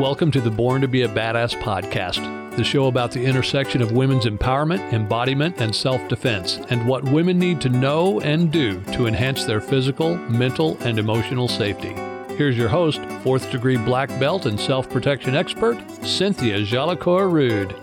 Welcome to the Born to Be a Badass podcast, the show about the intersection of women's empowerment, embodiment, and self defense, and what women need to know and do to enhance their physical, mental, and emotional safety. Here's your host, fourth degree black belt and self protection expert, Cynthia Jolicoeur Rude.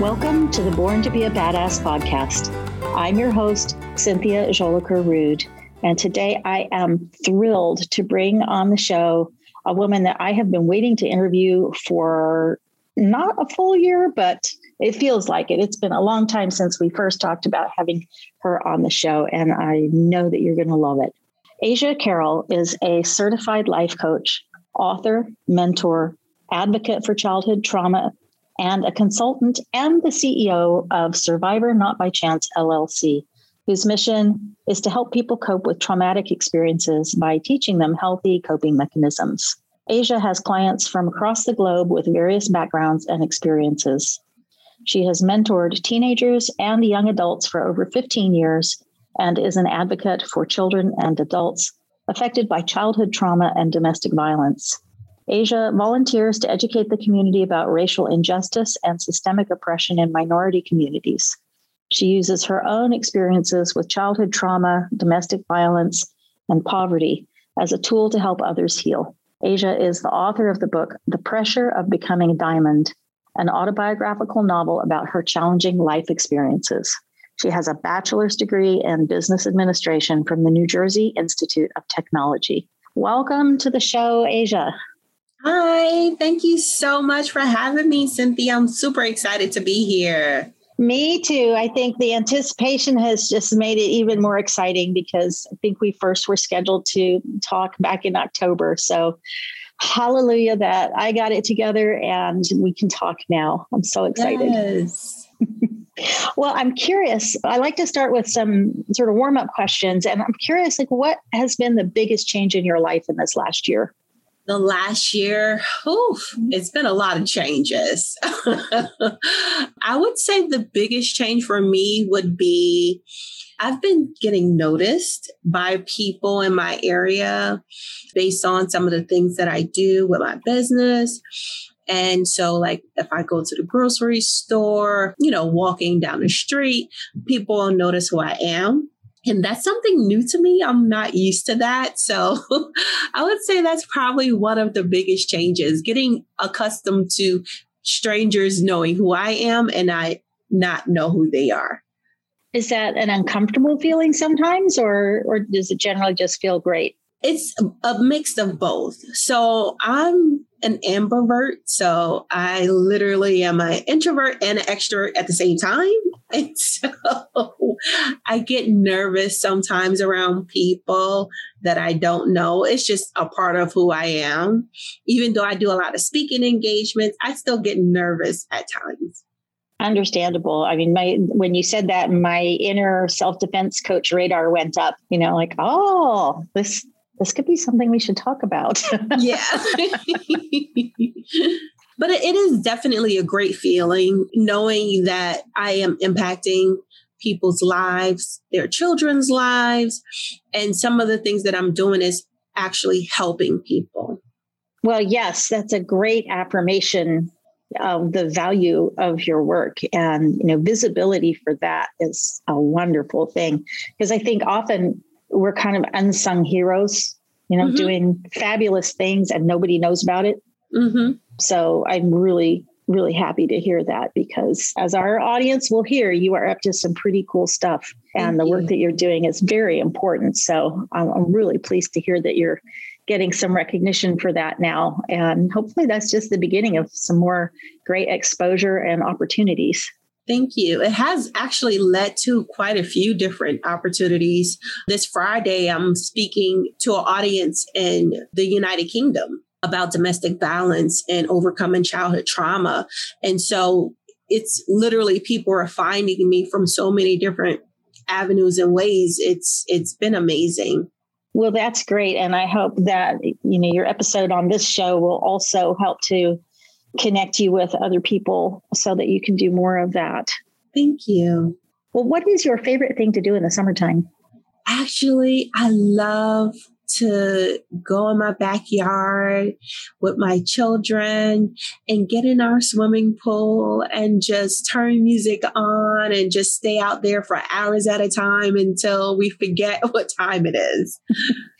Welcome to the Born to Be a Badass podcast. I'm your host, Cynthia Jolicoeur Rude. And today I am thrilled to bring on the show a woman that I have been waiting to interview for not a full year, but it feels like it. It's been a long time since we first talked about having her on the show, and I know that you're going to love it. Asia Carroll is a certified life coach, author, mentor, advocate for childhood trauma, and a consultant and the CEO of Survivor Not by Chance LLC whose mission is to help people cope with traumatic experiences by teaching them healthy coping mechanisms. Asia has clients from across the globe with various backgrounds and experiences. She has mentored teenagers and young adults for over 15 years and is an advocate for children and adults affected by childhood trauma and domestic violence. Asia volunteers to educate the community about racial injustice and systemic oppression in minority communities. She uses her own experiences with childhood trauma, domestic violence, and poverty as a tool to help others heal. Asia is the author of the book, The Pressure of Becoming a Diamond, an autobiographical novel about her challenging life experiences. She has a bachelor's degree in business administration from the New Jersey Institute of Technology. Welcome to the show, Asia. Hi, thank you so much for having me, Cynthia. I'm super excited to be here. Me too. I think the anticipation has just made it even more exciting because I think we first were scheduled to talk back in October. So, hallelujah that I got it together and we can talk now. I'm so excited. Yes. well, I'm curious. I like to start with some sort of warm up questions. And I'm curious, like, what has been the biggest change in your life in this last year? The last year, oof, mm-hmm. it's been a lot of changes. I would say the biggest change for me would be I've been getting noticed by people in my area based on some of the things that I do with my business. And so, like, if I go to the grocery store, you know, walking down the street, people will notice who I am. And that's something new to me. I'm not used to that. So I would say that's probably one of the biggest changes getting accustomed to strangers knowing who I am and I not know who they are. Is that an uncomfortable feeling sometimes, or, or does it generally just feel great? It's a mix of both. So I'm an ambivert. So I literally am an introvert and an extrovert at the same time. And so I get nervous sometimes around people that I don't know. It's just a part of who I am. Even though I do a lot of speaking engagements, I still get nervous at times. Understandable. I mean, my when you said that, my inner self defense coach radar went up. You know, like, oh, this this could be something we should talk about. yeah. but it is definitely a great feeling knowing that I am impacting people's lives, their children's lives. And some of the things that I'm doing is actually helping people. Well, yes, that's a great affirmation of the value of your work and you know visibility for that is a wonderful thing because i think often we're kind of unsung heroes, you know, mm-hmm. doing fabulous things and nobody knows about it. Mm-hmm. So I'm really, really happy to hear that because as our audience will hear, you are up to some pretty cool stuff. Thank and the work that you're doing is very important. So I'm, I'm really pleased to hear that you're getting some recognition for that now. And hopefully that's just the beginning of some more great exposure and opportunities. Thank you. It has actually led to quite a few different opportunities. This Friday, I'm speaking to an audience in the United Kingdom about domestic violence and overcoming childhood trauma. And so it's literally people are finding me from so many different avenues and ways. It's it's been amazing. Well, that's great. And I hope that you know your episode on this show will also help to connect you with other people so that you can do more of that. Thank you. Well, what is your favorite thing to do in the summertime? Actually, I love to go in my backyard with my children and get in our swimming pool and just turn music on and just stay out there for hours at a time until we forget what time it is.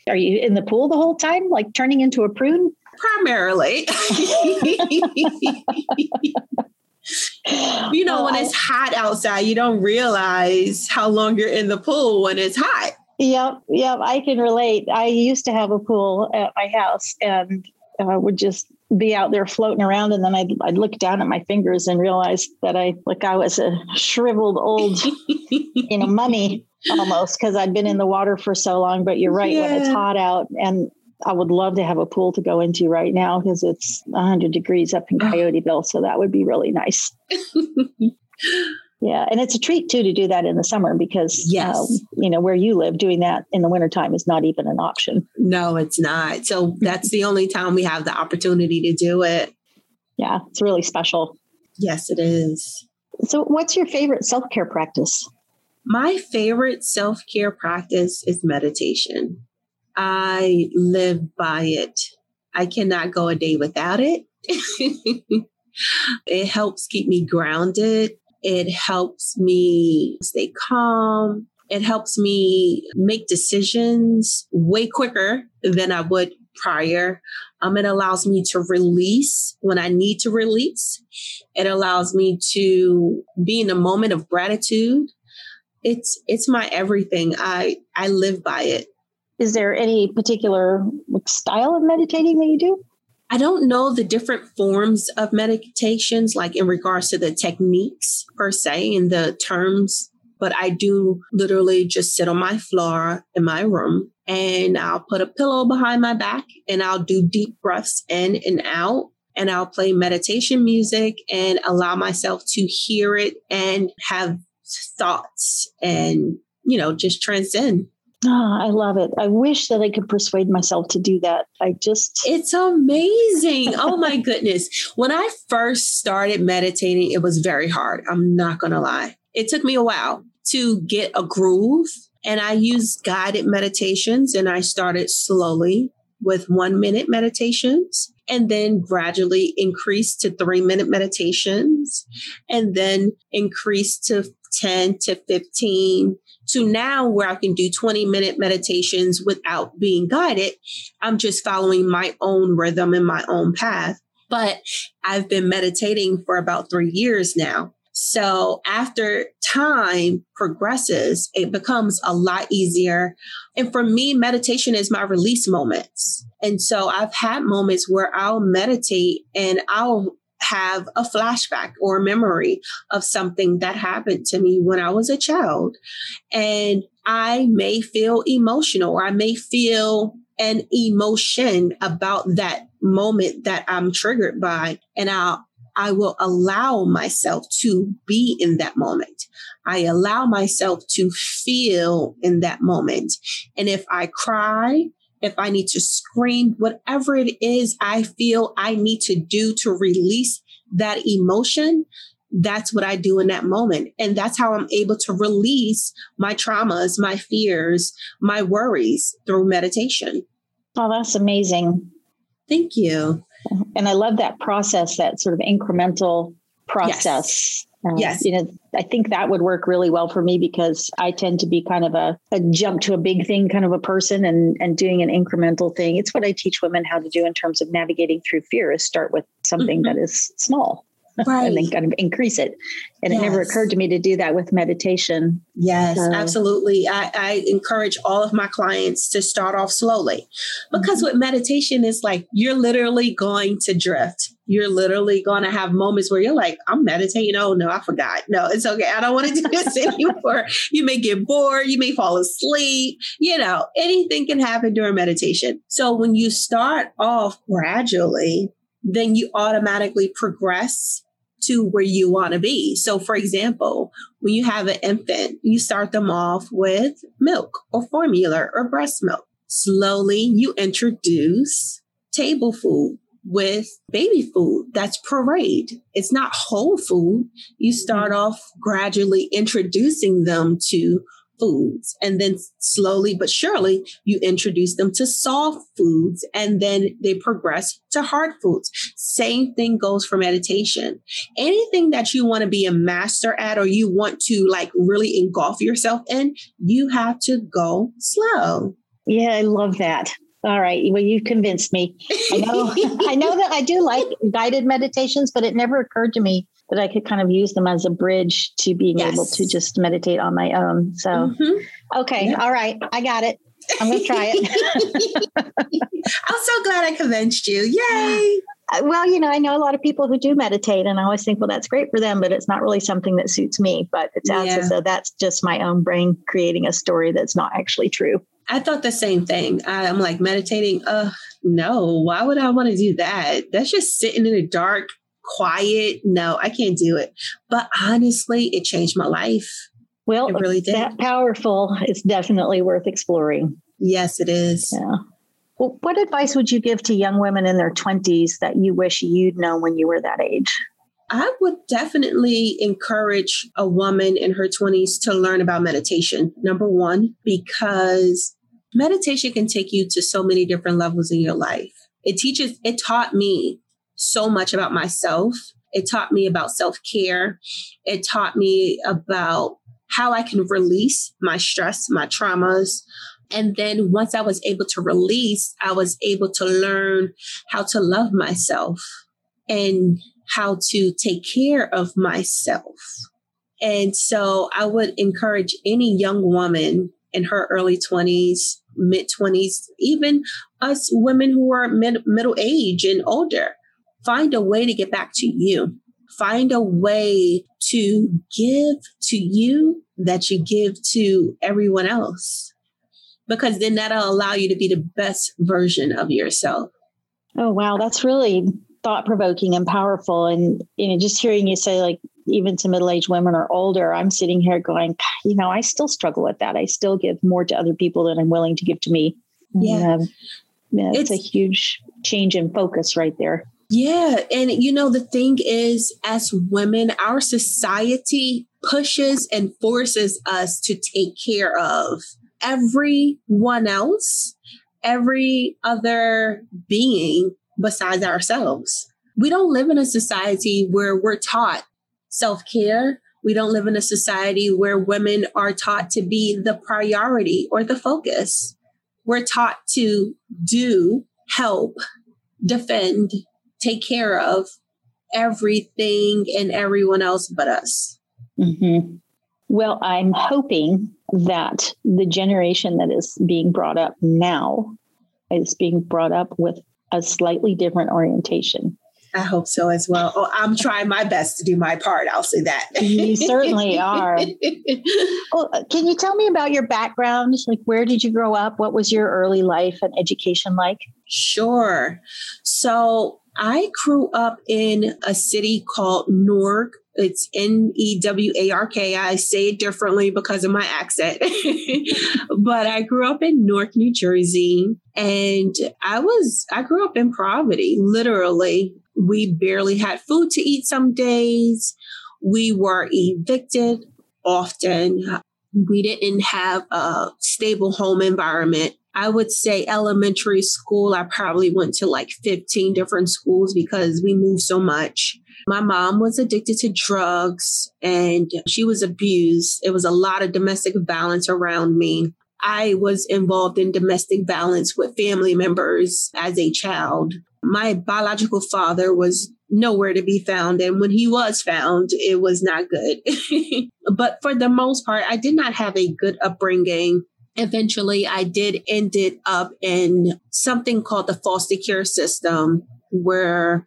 Are you in the pool the whole time, like turning into a prune? Primarily. you know, when it's hot outside, you don't realize how long you're in the pool when it's hot. Yep, yep, I can relate. I used to have a pool at my house and uh, would just be out there floating around, and then I'd, I'd look down at my fingers and realize that I like I was a shriveled old, you know, mummy almost because I'd been in the water for so long. But you're right, yeah. when it's hot out, and I would love to have a pool to go into right now because it's 100 degrees up in Coyoteville. So that would be really nice. yeah. And it's a treat too to do that in the summer because, yes. Uh, you know, where you live, doing that in the wintertime is not even an option. No, it's not. So that's the only time we have the opportunity to do it. Yeah. It's really special. Yes, it is. So, what's your favorite self care practice? My favorite self care practice is meditation. I live by it. I cannot go a day without it. it helps keep me grounded. It helps me stay calm. It helps me make decisions way quicker than I would prior. Um, it allows me to release when I need to release. It allows me to be in a moment of gratitude. It's it's my everything. I I live by it. Is there any particular style of meditating that you do? I don't know the different forms of meditations, like in regards to the techniques per se and the terms, but I do literally just sit on my floor in my room and I'll put a pillow behind my back and I'll do deep breaths in and out. And I'll play meditation music and allow myself to hear it and have thoughts and, you know, just transcend. Oh, I love it. I wish that I could persuade myself to do that. I just. It's amazing. oh my goodness. When I first started meditating, it was very hard. I'm not going to lie. It took me a while to get a groove. And I used guided meditations and I started slowly with one minute meditations and then gradually increased to three minute meditations and then increased to 10 to 15 to now where I can do 20 minute meditations without being guided. I'm just following my own rhythm and my own path. But I've been meditating for about three years now. So after time progresses, it becomes a lot easier. And for me, meditation is my release moments. And so I've had moments where I'll meditate and I'll have a flashback or a memory of something that happened to me when I was a child. And I may feel emotional or I may feel an emotion about that moment that I'm triggered by. And I'll I will allow myself to be in that moment. I allow myself to feel in that moment. And if I cry, if I need to scream, whatever it is I feel I need to do to release that emotion, that's what I do in that moment. And that's how I'm able to release my traumas, my fears, my worries through meditation. Oh, that's amazing. Thank you. And I love that process, that sort of incremental process. Yes. Um, yes. You know, I think that would work really well for me because I tend to be kind of a, a jump to a big thing kind of a person and, and doing an incremental thing. It's what I teach women how to do in terms of navigating through fear is start with something mm-hmm. that is small right. and then kind of increase it. And yes. it never occurred to me to do that with meditation. Yes, uh, absolutely. I, I, encourage all of my clients to start off slowly because mm-hmm. with meditation, it's like you're literally going to drift. You're literally going to have moments where you're like, I'm meditating. Oh, no, I forgot. No, it's okay. I don't want to do this anymore. You may get bored. You may fall asleep. You know, anything can happen during meditation. So when you start off gradually, then you automatically progress to where you want to be. So, for example, when you have an infant, you start them off with milk or formula or breast milk. Slowly, you introduce table food with baby food that's pureed. It's not whole food. You start mm-hmm. off gradually introducing them to foods. And then slowly but surely, you introduce them to soft foods and then they progress to hard foods. Same thing goes for meditation. Anything that you want to be a master at or you want to like really engulf yourself in, you have to go slow. Yeah, I love that. All right. Well, you've convinced me. I know I know that I do like guided meditations, but it never occurred to me that I could kind of use them as a bridge to being yes. able to just meditate on my own. So, mm-hmm. okay. Yeah. All right. I got it. I'm going to try it. I'm so glad I convinced you. Yay. Uh, well, you know, I know a lot of people who do meditate, and I always think, well, that's great for them, but it's not really something that suits me. But it sounds yeah. as though that's just my own brain creating a story that's not actually true. I thought the same thing. I'm like meditating. Uh, no, why would I want to do that? That's just sitting in the dark quiet. No, I can't do it. But honestly, it changed my life. Well, it really did. That powerful. It's definitely worth exploring. Yes, it is. Yeah. Well, what advice would you give to young women in their 20s that you wish you'd known when you were that age? I would definitely encourage a woman in her 20s to learn about meditation. Number one, because meditation can take you to so many different levels in your life. It teaches, it taught me so much about myself. It taught me about self care. It taught me about how I can release my stress, my traumas. And then once I was able to release, I was able to learn how to love myself and how to take care of myself. And so I would encourage any young woman in her early 20s, mid 20s, even us women who are mid- middle age and older find a way to get back to you. Find a way to give to you that you give to everyone else. Because then that'll allow you to be the best version of yourself. Oh, wow. That's really thought provoking and powerful. And, you know, just hearing you say, like, even to middle aged women or older, I'm sitting here going, you know, I still struggle with that. I still give more to other people than I'm willing to give to me. Yeah. Um, yeah it's, it's a huge change in focus right there. Yeah. And you know, the thing is, as women, our society pushes and forces us to take care of everyone else, every other being besides ourselves. We don't live in a society where we're taught self care. We don't live in a society where women are taught to be the priority or the focus. We're taught to do, help, defend, take care of everything and everyone else but us. Mm-hmm. Well, I'm hoping that the generation that is being brought up now is being brought up with a slightly different orientation. I hope so as well. Oh, I'm trying my best to do my part. I'll say that. You certainly are. well, can you tell me about your background? Like, where did you grow up? What was your early life and education like? Sure. So, I grew up in a city called Newark. It's N E W A R K. I say it differently because of my accent. but I grew up in Newark, New Jersey. And I was, I grew up in poverty, literally. We barely had food to eat some days. We were evicted often. We didn't have a stable home environment. I would say elementary school, I probably went to like 15 different schools because we moved so much. My mom was addicted to drugs and she was abused. It was a lot of domestic violence around me. I was involved in domestic violence with family members as a child. My biological father was nowhere to be found. And when he was found, it was not good. but for the most part, I did not have a good upbringing eventually I did end it up in something called the foster care system where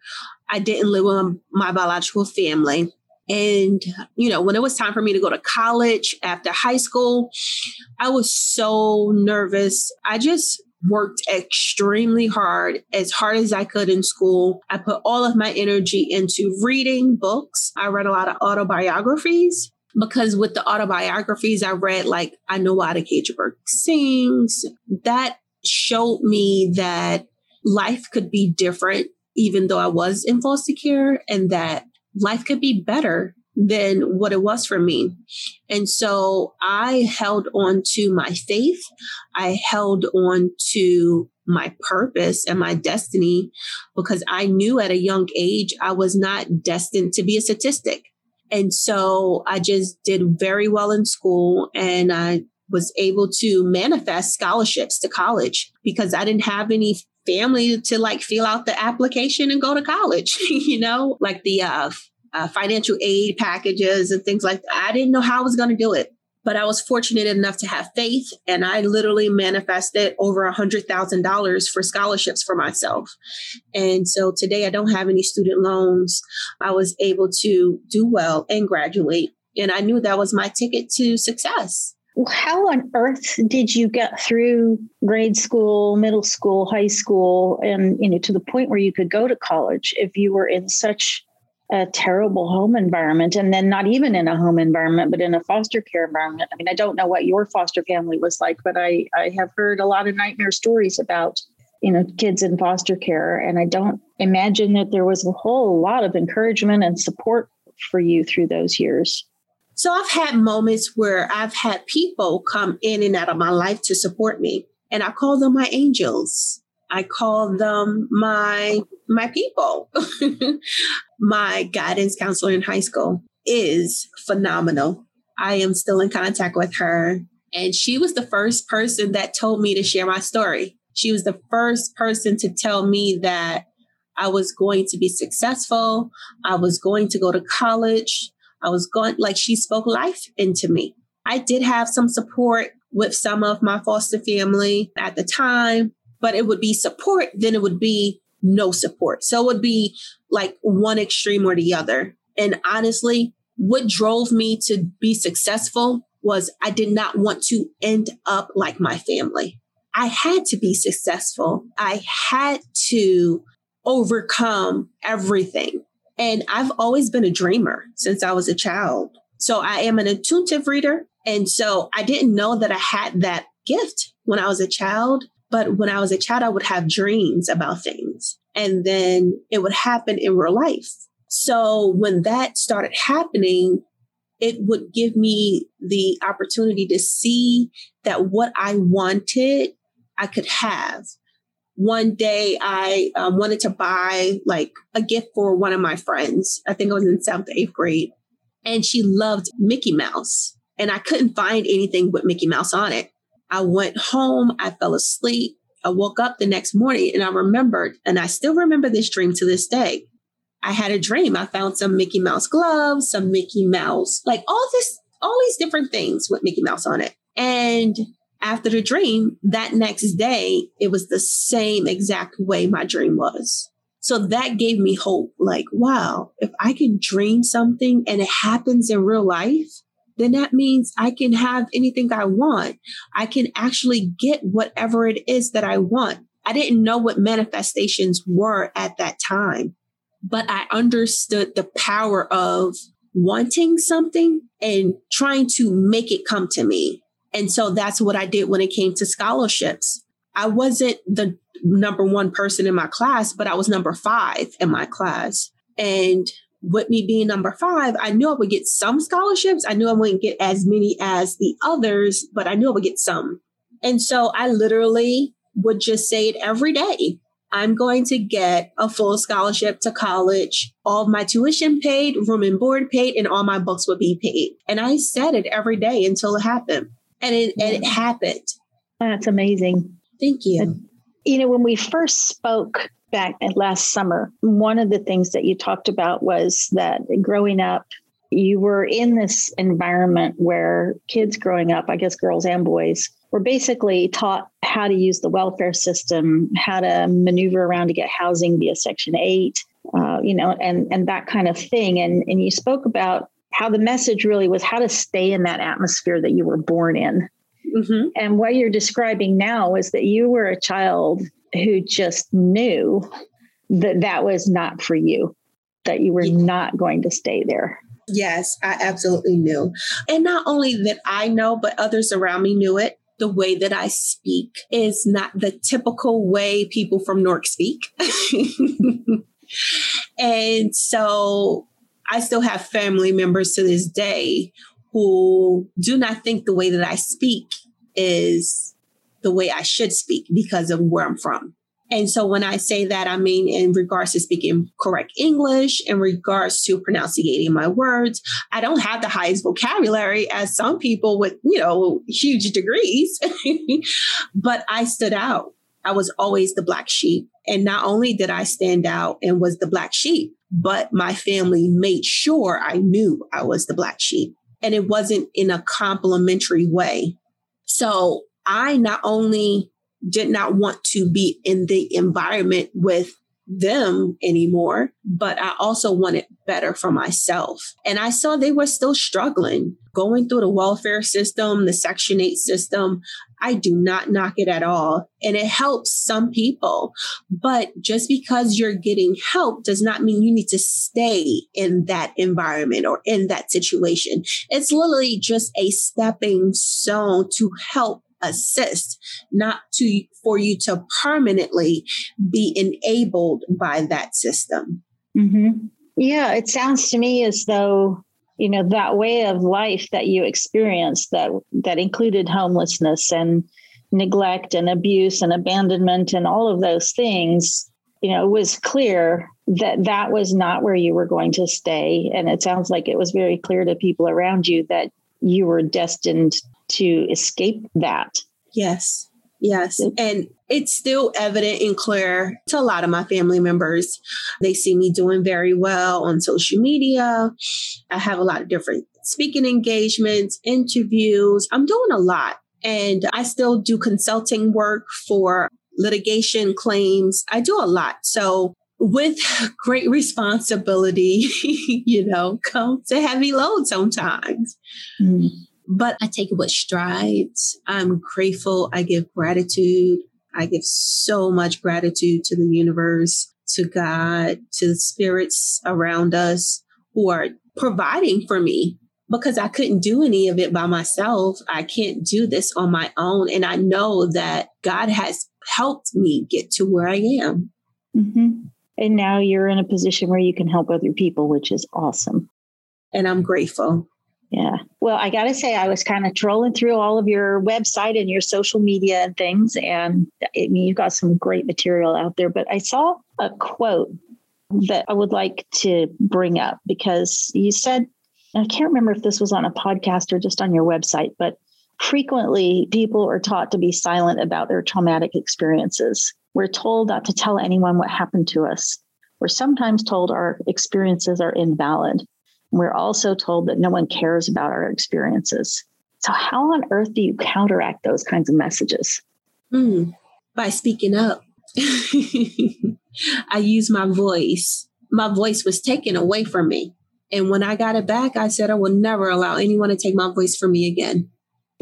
I didn't live with my biological family. And, you know, when it was time for me to go to college after high school, I was so nervous. I just worked extremely hard, as hard as I could in school. I put all of my energy into reading books. I read a lot of autobiographies because with the autobiographies I read, like I Know Why the Caged Bird Sings, that showed me that life could be different, even though I was in foster care, and that life could be better than what it was for me. And so I held on to my faith. I held on to my purpose and my destiny because I knew at a young age I was not destined to be a statistic. And so I just did very well in school and I was able to manifest scholarships to college because I didn't have any family to like fill out the application and go to college, you know, like the uh, uh, financial aid packages and things like that. I didn't know how I was going to do it, but I was fortunate enough to have faith and I literally manifested over a hundred thousand dollars for scholarships for myself. And so today I don't have any student loans. I was able to do well and graduate. And I knew that was my ticket to success how on earth did you get through grade school, middle school, high school, and you know to the point where you could go to college if you were in such a terrible home environment and then not even in a home environment but in a foster care environment i mean i don't know what your foster family was like but i i have heard a lot of nightmare stories about you know kids in foster care and i don't imagine that there was a whole lot of encouragement and support for you through those years so I've had moments where I've had people come in and out of my life to support me, and I call them my angels. I call them my my people. my guidance counselor in high school is phenomenal. I am still in contact with her, and she was the first person that told me to share my story. She was the first person to tell me that I was going to be successful. I was going to go to college. I was going, like, she spoke life into me. I did have some support with some of my foster family at the time, but it would be support, then it would be no support. So it would be like one extreme or the other. And honestly, what drove me to be successful was I did not want to end up like my family. I had to be successful. I had to overcome everything. And I've always been a dreamer since I was a child. So I am an intuitive reader. And so I didn't know that I had that gift when I was a child. But when I was a child, I would have dreams about things and then it would happen in real life. So when that started happening, it would give me the opportunity to see that what I wanted, I could have one day I um, wanted to buy like a gift for one of my friends. I think I was in seventh, eighth grade. And she loved Mickey Mouse. And I couldn't find anything with Mickey Mouse on it. I went home, I fell asleep. I woke up the next morning and I remembered, and I still remember this dream to this day. I had a dream. I found some Mickey Mouse gloves, some Mickey Mouse, like all this, all these different things with Mickey Mouse on it. And after the dream, that next day, it was the same exact way my dream was. So that gave me hope like, wow, if I can dream something and it happens in real life, then that means I can have anything I want. I can actually get whatever it is that I want. I didn't know what manifestations were at that time, but I understood the power of wanting something and trying to make it come to me. And so that's what I did when it came to scholarships. I wasn't the number one person in my class, but I was number five in my class. And with me being number five, I knew I would get some scholarships. I knew I wouldn't get as many as the others, but I knew I would get some. And so I literally would just say it every day. I'm going to get a full scholarship to college, all of my tuition paid, room and board paid, and all my books would be paid. And I said it every day until it happened and it, and it happened. That's amazing. Thank you. You know, when we first spoke back last summer, one of the things that you talked about was that growing up, you were in this environment where kids growing up, I guess girls and boys, were basically taught how to use the welfare system, how to maneuver around to get housing via Section 8, uh, you know, and, and that kind of thing. And, and you spoke about how the message really was how to stay in that atmosphere that you were born in. Mm-hmm. And what you're describing now is that you were a child who just knew that that was not for you, that you were yeah. not going to stay there. Yes, I absolutely knew. And not only that I know, but others around me knew it. The way that I speak is not the typical way people from Newark speak. and so I still have family members to this day who do not think the way that I speak is the way I should speak because of where I'm from. And so when I say that, I mean in regards to speaking correct English, in regards to pronunciating my words. I don't have the highest vocabulary as some people with, you know, huge degrees, but I stood out. I was always the black sheep. And not only did I stand out and was the black sheep, but my family made sure I knew I was the black sheep. And it wasn't in a complimentary way. So I not only did not want to be in the environment with them anymore, but I also wanted better for myself. And I saw they were still struggling going through the welfare system, the Section 8 system. I do not knock it at all. And it helps some people. But just because you're getting help does not mean you need to stay in that environment or in that situation. It's literally just a stepping stone to help assist, not to for you to permanently be enabled by that system. Mm-hmm. Yeah, it sounds to me as though you know that way of life that you experienced that that included homelessness and neglect and abuse and abandonment and all of those things you know it was clear that that was not where you were going to stay and it sounds like it was very clear to people around you that you were destined to escape that. Yes. Yes. And it's still evident and clear to a lot of my family members. They see me doing very well on social media. I have a lot of different speaking engagements, interviews. I'm doing a lot. And I still do consulting work for litigation claims. I do a lot. So with great responsibility, you know, comes a heavy load sometimes. Mm but I take it with strides. I'm grateful. I give gratitude. I give so much gratitude to the universe, to God, to the spirits around us who are providing for me because I couldn't do any of it by myself. I can't do this on my own. And I know that God has helped me get to where I am. Mm-hmm. And now you're in a position where you can help other people, which is awesome. And I'm grateful. Yeah. Well, I got to say, I was kind of trolling through all of your website and your social media and things, and I mean, you've got some great material out there. But I saw a quote that I would like to bring up because you said, I can't remember if this was on a podcast or just on your website, but frequently people are taught to be silent about their traumatic experiences. We're told not to tell anyone what happened to us. We're sometimes told our experiences are invalid. We're also told that no one cares about our experiences. So, how on earth do you counteract those kinds of messages? Mm, by speaking up. I use my voice. My voice was taken away from me. And when I got it back, I said I will never allow anyone to take my voice from me again.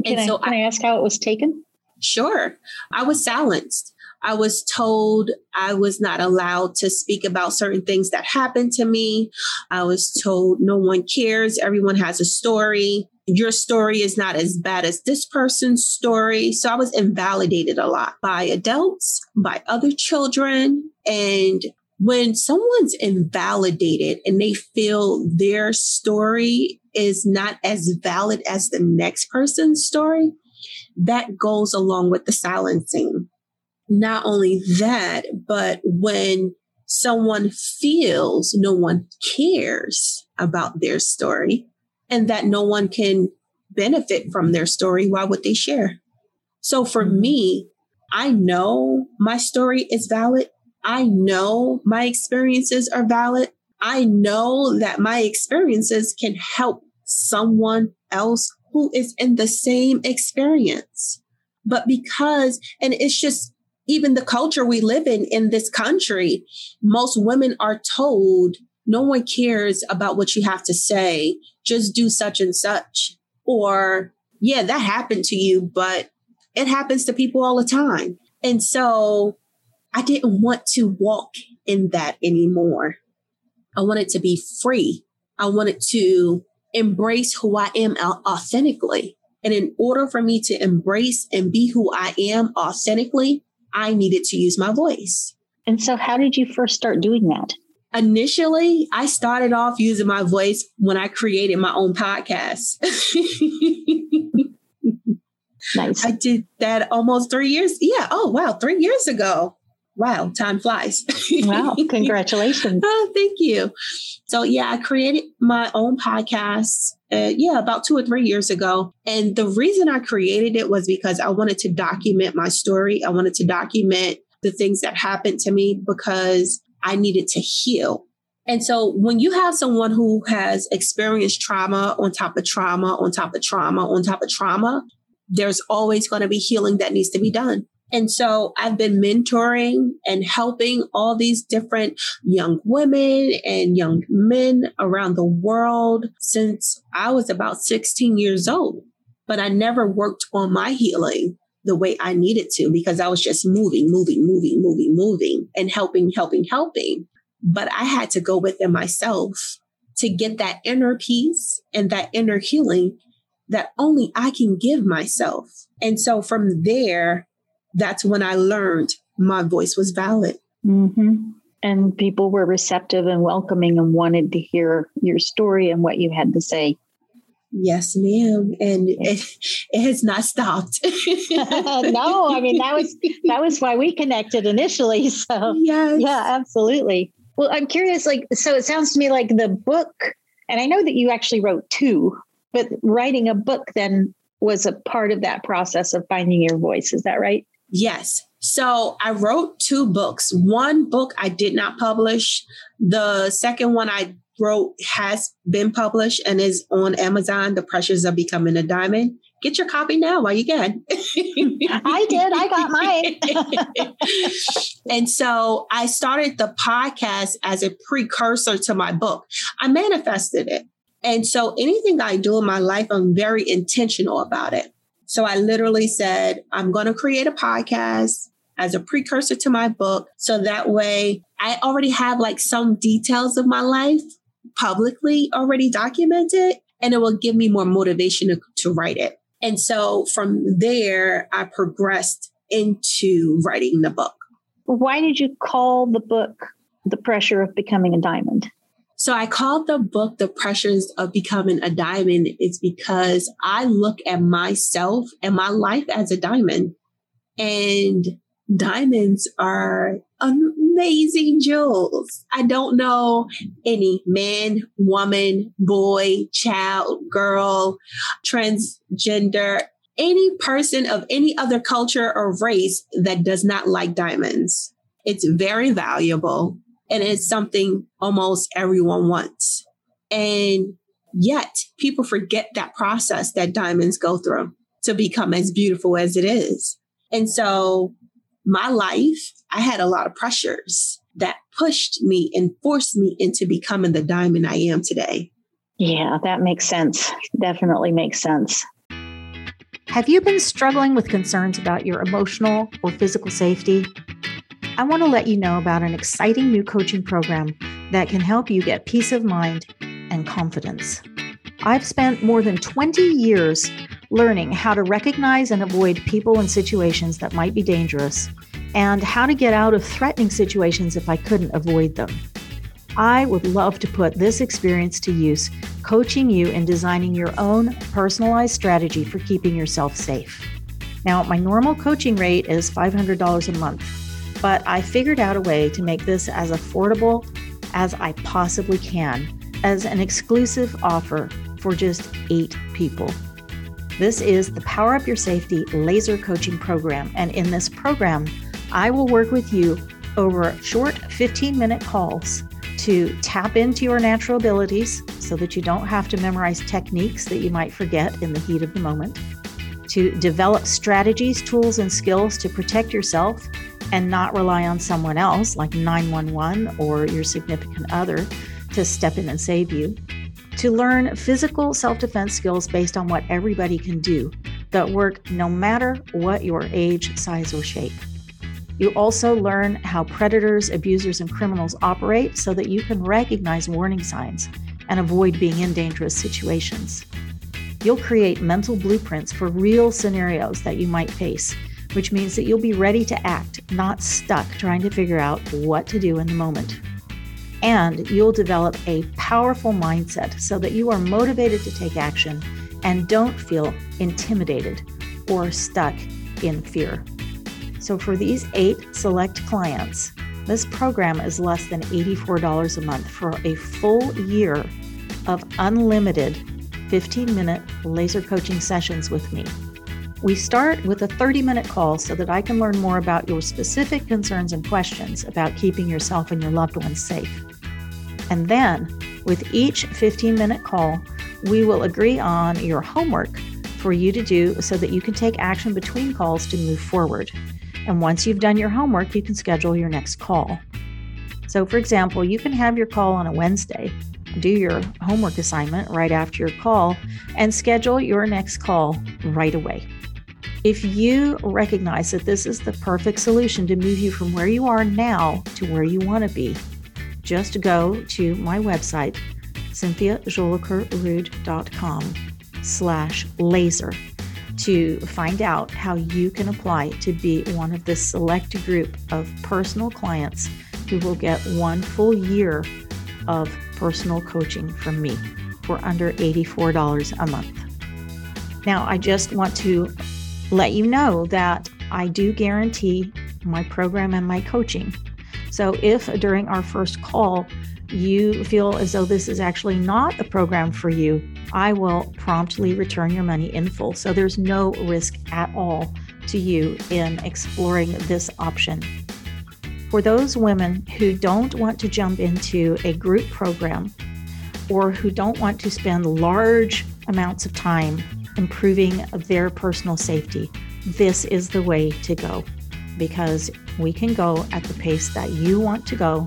Can, and I, so can I, I ask how it was taken? Sure. I was silenced. I was told I was not allowed to speak about certain things that happened to me. I was told no one cares. Everyone has a story. Your story is not as bad as this person's story. So I was invalidated a lot by adults, by other children. And when someone's invalidated and they feel their story is not as valid as the next person's story, that goes along with the silencing not only that, but when someone feels no one cares about their story and that no one can benefit from their story, why would they share? So for mm-hmm. me, I know my story is valid. I know my experiences are valid. I know that my experiences can help someone else who is in the same experience. But because, and it's just even the culture we live in in this country, most women are told no one cares about what you have to say. Just do such and such. Or, yeah, that happened to you, but it happens to people all the time. And so I didn't want to walk in that anymore. I wanted to be free. I wanted to embrace who I am authentically. And in order for me to embrace and be who I am authentically, I needed to use my voice. And so, how did you first start doing that? initially, I started off using my voice when I created my own podcast. nice. I did that almost three years. Yeah. Oh, wow. Three years ago. Wow. Time flies. wow. Congratulations. oh, thank you. So, yeah, I created my own podcast. Uh, yeah, about two or three years ago. And the reason I created it was because I wanted to document my story. I wanted to document the things that happened to me because I needed to heal. And so when you have someone who has experienced trauma on top of trauma, on top of trauma, on top of trauma, there's always going to be healing that needs to be done. And so I've been mentoring and helping all these different young women and young men around the world since I was about 16 years old. But I never worked on my healing the way I needed to because I was just moving, moving, moving, moving, moving and helping, helping, helping. But I had to go within myself to get that inner peace and that inner healing that only I can give myself. And so from there, that's when I learned my voice was valid. Mm-hmm. And people were receptive and welcoming and wanted to hear your story and what you had to say. Yes, ma'am. And it, it has not stopped. no, I mean that was that was why we connected initially. So yes. yeah, absolutely. Well, I'm curious, like, so it sounds to me like the book, and I know that you actually wrote two, but writing a book then was a part of that process of finding your voice. Is that right? Yes. So I wrote two books. One book I did not publish. The second one I wrote has been published and is on Amazon, The Pressures of Becoming a Diamond. Get your copy now while you can. I did. I got mine. and so I started the podcast as a precursor to my book. I manifested it. And so anything I do in my life, I'm very intentional about it. So I literally said, I'm going to create a podcast as a precursor to my book. So that way I already have like some details of my life publicly already documented and it will give me more motivation to, to write it. And so from there, I progressed into writing the book. Why did you call the book The Pressure of Becoming a Diamond? So I called the book The Pressures of Becoming a Diamond is because I look at myself and my life as a diamond. And diamonds are amazing jewels. I don't know any man, woman, boy, child, girl, transgender, any person of any other culture or race that does not like diamonds. It's very valuable and it's something almost everyone wants. And yet people forget that process that diamonds go through to become as beautiful as it is. And so my life, I had a lot of pressures that pushed me and forced me into becoming the diamond I am today. Yeah, that makes sense. Definitely makes sense. Have you been struggling with concerns about your emotional or physical safety? I want to let you know about an exciting new coaching program that can help you get peace of mind and confidence. I've spent more than 20 years learning how to recognize and avoid people and situations that might be dangerous, and how to get out of threatening situations if I couldn't avoid them. I would love to put this experience to use, coaching you in designing your own personalized strategy for keeping yourself safe. Now, my normal coaching rate is $500 a month, but I figured out a way to make this as affordable as I possibly can as an exclusive offer for just eight people. This is the Power Up Your Safety Laser Coaching Program. And in this program, I will work with you over short 15 minute calls to tap into your natural abilities so that you don't have to memorize techniques that you might forget in the heat of the moment, to develop strategies, tools, and skills to protect yourself and not rely on someone else like 911 or your significant other to step in and save you to learn physical self defense skills based on what everybody can do that work no matter what your age, size, or shape. You also learn how predators, abusers, and criminals operate so that you can recognize warning signs and avoid being in dangerous situations. You'll create mental blueprints for real scenarios that you might face, which means that you'll be ready to act, not stuck trying to figure out what to do in the moment. and you'll develop a powerful mindset so that you are motivated to take action and don't feel intimidated or stuck in fear. So, for these eight select clients, this program is less than $84 a month for a full year of unlimited 15 minute laser coaching sessions with me. We start with a 30 minute call so that I can learn more about your specific concerns and questions about keeping yourself and your loved ones safe. And then, with each 15 minute call, we will agree on your homework for you to do so that you can take action between calls to move forward. And once you've done your homework, you can schedule your next call. So, for example, you can have your call on a Wednesday, do your homework assignment right after your call, and schedule your next call right away. If you recognize that this is the perfect solution to move you from where you are now to where you want to be, just go to my website, cynthiajolicoeurrude.com slash laser to find out how you can apply to be one of the select group of personal clients who will get one full year of personal coaching from me for under $84 a month. Now, I just want to let you know that I do guarantee my program and my coaching. So, if during our first call you feel as though this is actually not the program for you, I will promptly return your money in full. So there's no risk at all to you in exploring this option. For those women who don't want to jump into a group program or who don't want to spend large amounts of time improving their personal safety, this is the way to go because we can go at the pace that you want to go,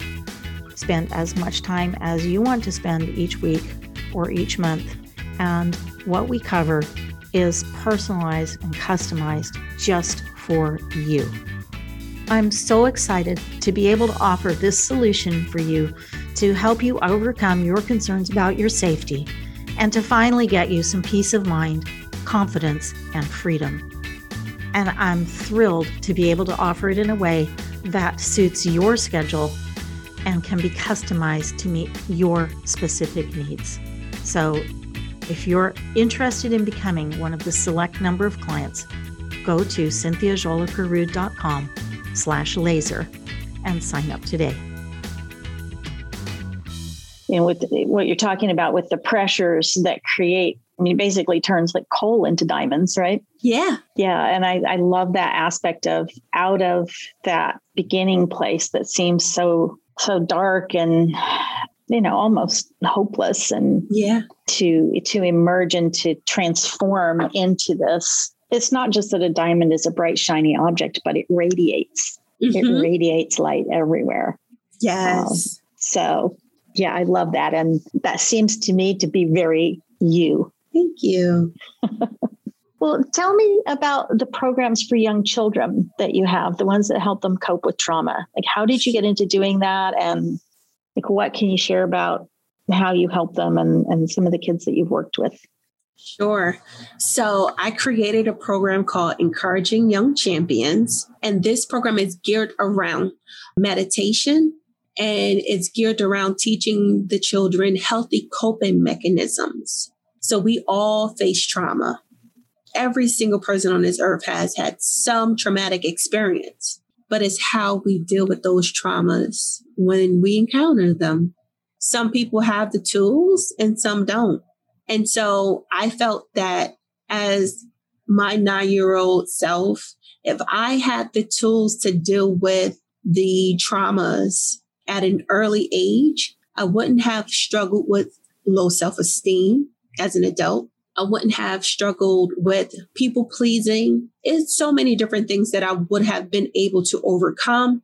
spend as much time as you want to spend each week or each month and what we cover is personalized and customized just for you. I'm so excited to be able to offer this solution for you to help you overcome your concerns about your safety and to finally get you some peace of mind, confidence, and freedom. And I'm thrilled to be able to offer it in a way that suits your schedule and can be customized to meet your specific needs. So if you're interested in becoming one of the select number of clients, go to cynthiajolicoeurrude.com slash laser and sign up today. You know, with what you're talking about with the pressures that create, I mean, basically turns like coal into diamonds, right? Yeah. Yeah. And I, I love that aspect of out of that beginning place that seems so, so dark and you know almost hopeless and yeah to to emerge and to transform into this it's not just that a diamond is a bright shiny object but it radiates. Mm-hmm. it radiates light everywhere. Yes. Um, so yeah i love that. And that seems to me to be very you. Thank you. Well tell me about the programs for young children that you have the ones that help them cope with trauma. Like how did you get into doing that? And like what can you share about how you help them and, and some of the kids that you've worked with Sure. So I created a program called Encouraging Young Champions. And this program is geared around meditation and it's geared around teaching the children healthy coping mechanisms. So we all face trauma. Every single person on this earth has had some traumatic experience but it's how we deal with those traumas when we encounter them. Some people have the tools and some don't. And so I felt that as my nine year old self, if I had the tools to deal with the traumas at an early age, I wouldn't have struggled with low self esteem as an adult. I wouldn't have struggled with people pleasing. It's so many different things that I would have been able to overcome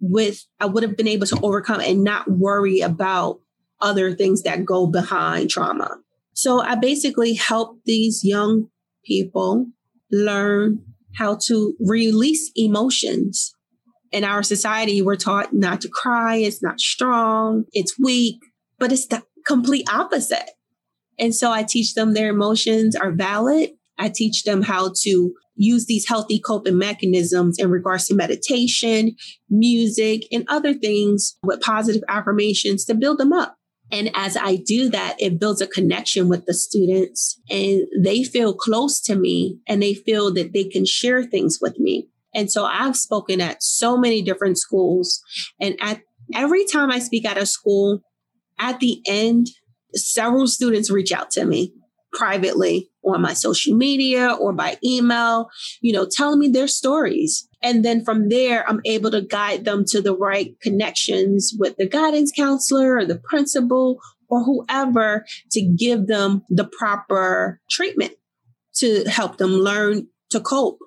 with, I would have been able to overcome and not worry about other things that go behind trauma. So I basically help these young people learn how to release emotions. In our society, we're taught not to cry. It's not strong. It's weak, but it's the complete opposite. And so I teach them their emotions are valid. I teach them how to use these healthy coping mechanisms in regards to meditation, music, and other things with positive affirmations to build them up. And as I do that, it builds a connection with the students and they feel close to me and they feel that they can share things with me. And so I've spoken at so many different schools. And at every time I speak at a school, at the end, several students reach out to me privately on my social media or by email, you know, telling me their stories. And then from there, I'm able to guide them to the right connections with the guidance counselor or the principal or whoever to give them the proper treatment to help them learn to cope.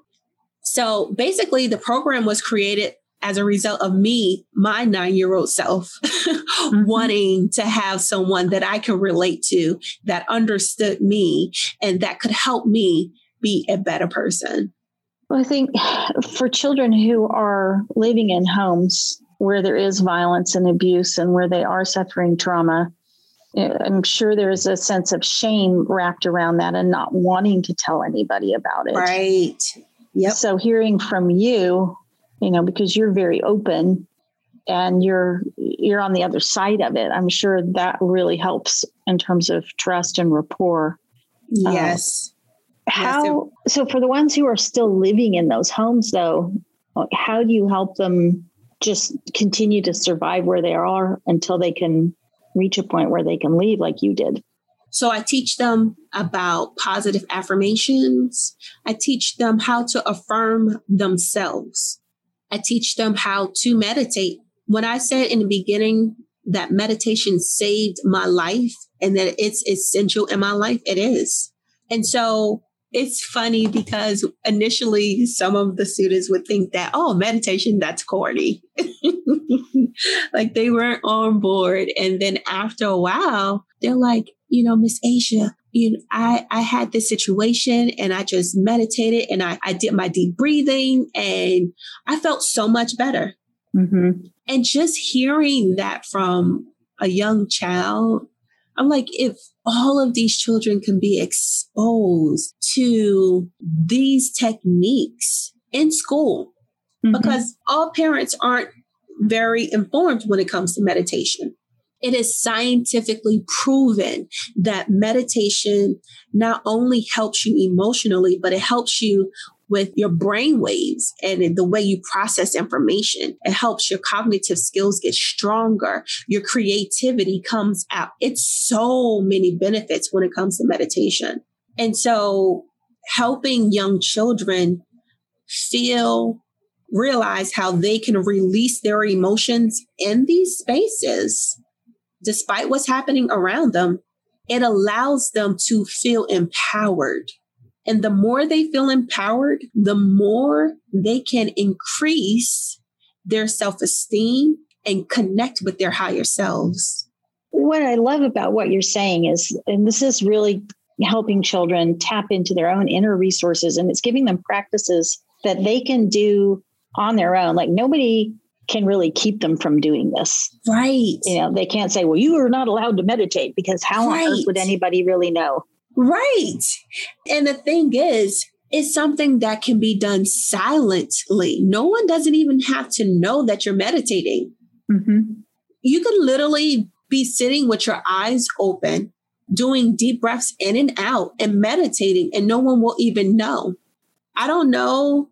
So basically, the program was created as a result of me, my nine year old self, mm-hmm. wanting to have someone that I could relate to, that understood me, and that could help me be a better person. Well, I think for children who are living in homes where there is violence and abuse and where they are suffering trauma, eh, I'm sure there's a sense of shame wrapped around that and not wanting to tell anybody about it. Right. Yep. So hearing from you, you know, because you're very open and you're you're on the other side of it, I'm sure that really helps in terms of trust and rapport. Yes. How so for the ones who are still living in those homes though, how do you help them just continue to survive where they are until they can reach a point where they can leave like you did? So I teach them about positive affirmations. I teach them how to affirm themselves. I teach them how to meditate. When I said in the beginning that meditation saved my life and that it's essential in my life, it is. And so it's funny because initially some of the students would think that, oh, meditation, that's corny. like they weren't on board. And then after a while, they're like, you know, Miss Asia, you know, I, I had this situation and I just meditated and I, I did my deep breathing and I felt so much better. Mm-hmm. And just hearing that from a young child, I'm like, if all of these children can be exposed to these techniques in school mm-hmm. because all parents aren't very informed when it comes to meditation. It is scientifically proven that meditation not only helps you emotionally, but it helps you with your brain waves and the way you process information. It helps your cognitive skills get stronger. Your creativity comes out. It's so many benefits when it comes to meditation. And so helping young children feel, realize how they can release their emotions in these spaces, despite what's happening around them, it allows them to feel empowered and the more they feel empowered, the more they can increase their self esteem and connect with their higher selves. What I love about what you're saying is, and this is really helping children tap into their own inner resources, and it's giving them practices that they can do on their own. Like nobody can really keep them from doing this. Right. You know, they can't say, well, you are not allowed to meditate because how right. on earth would anybody really know? Right. And the thing is, it's something that can be done silently. No one doesn't even have to know that you're meditating. Mm-hmm. You can literally be sitting with your eyes open, doing deep breaths in and out and meditating, and no one will even know. I don't know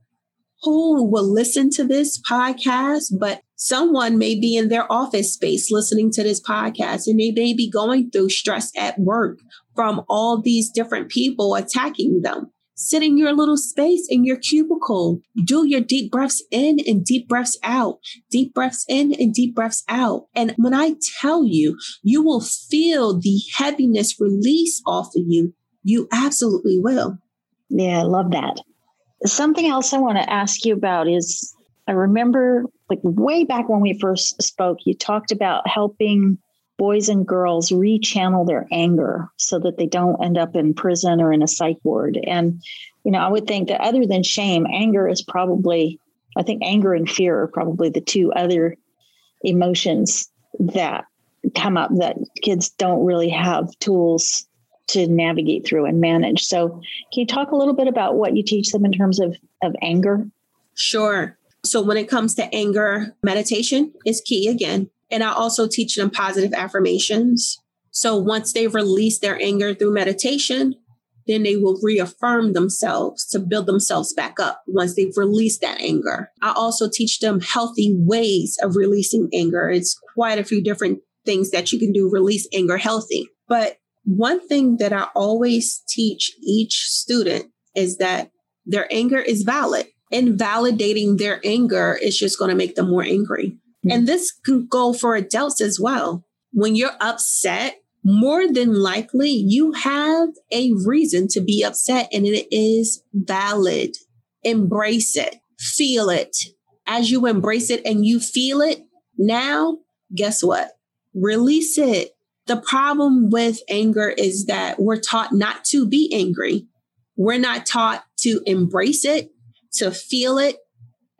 who will listen to this podcast, but someone may be in their office space listening to this podcast and they may be going through stress at work from all these different people attacking them. Sit in your little space in your cubicle. Do your deep breaths in and deep breaths out. Deep breaths in and deep breaths out. And when I tell you, you will feel the heaviness release off of you. You absolutely will. Yeah, I love that. Something else I want to ask you about is I remember like way back when we first spoke, you talked about helping boys and girls rechannel their anger so that they don't end up in prison or in a psych ward. And, you know, I would think that other than shame, anger is probably, I think anger and fear are probably the two other emotions that come up that kids don't really have tools to navigate through and manage. So, can you talk a little bit about what you teach them in terms of, of anger? Sure. So, when it comes to anger, meditation is key again. And I also teach them positive affirmations. So, once they release their anger through meditation, then they will reaffirm themselves to build themselves back up once they've released that anger. I also teach them healthy ways of releasing anger. It's quite a few different things that you can do, release anger healthy. But one thing that I always teach each student is that their anger is valid. And validating their anger is just going to make them more angry. Mm-hmm. And this can go for adults as well. When you're upset, more than likely you have a reason to be upset and it is valid. Embrace it, feel it. As you embrace it and you feel it, now guess what? Release it. The problem with anger is that we're taught not to be angry. We're not taught to embrace it, to feel it,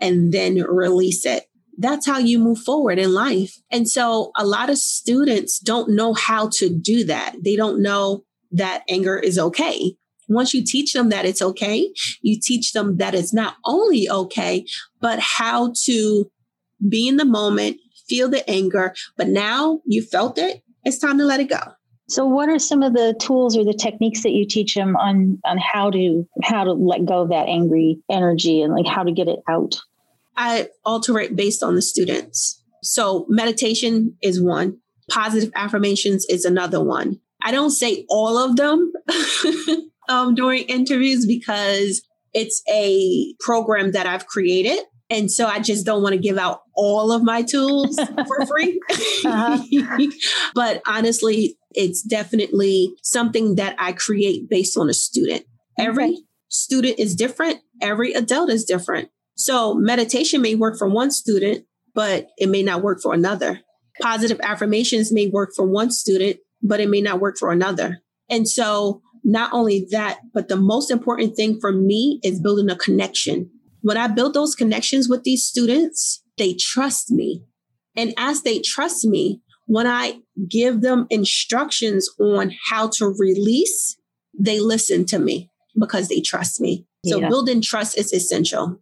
and then release it. That's how you move forward in life. And so a lot of students don't know how to do that. They don't know that anger is okay. Once you teach them that it's okay, you teach them that it's not only okay, but how to be in the moment, feel the anger, but now you felt it, it's time to let it go. So what are some of the tools or the techniques that you teach them on on how to how to let go of that angry energy and like how to get it out? I alter it based on the students. So meditation is one, positive affirmations is another one. I don't say all of them um, during interviews because it's a program that I've created. And so I just don't want to give out all of my tools for free. uh-huh. but honestly, it's definitely something that I create based on a student. Every okay. student is different, every adult is different. So meditation may work for one student, but it may not work for another. Positive affirmations may work for one student, but it may not work for another. And so not only that, but the most important thing for me is building a connection. When I build those connections with these students, they trust me. And as they trust me, when I give them instructions on how to release, they listen to me because they trust me. So yeah. building trust is essential.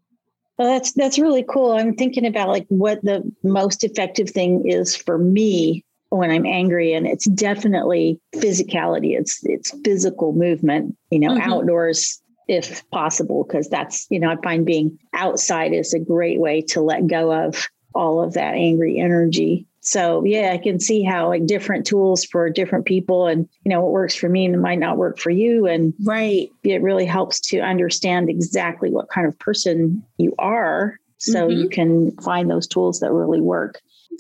Well, that's that's really cool. I'm thinking about like what the most effective thing is for me when I'm angry, and it's definitely physicality. It's it's physical movement. You know, mm-hmm. outdoors if possible, because that's you know I find being outside is a great way to let go of all of that angry energy so yeah i can see how like different tools for different people and you know what works for me and might not work for you. And right. it really helps to understand exactly what kind of person you are so mm-hmm. you can find those tools that really work.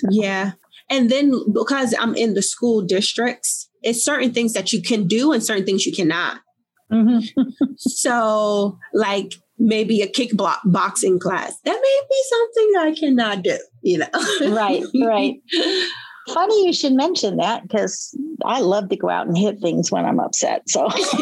Yeah. And then because i'm in the school districts it's certain things that you can do and certain things you cannot. Mm-hmm. so like maybe a kickboxing class. That may be something I cannot do, you know. right, right. Funny you should mention that because I love to go out and hit things when I'm upset. So,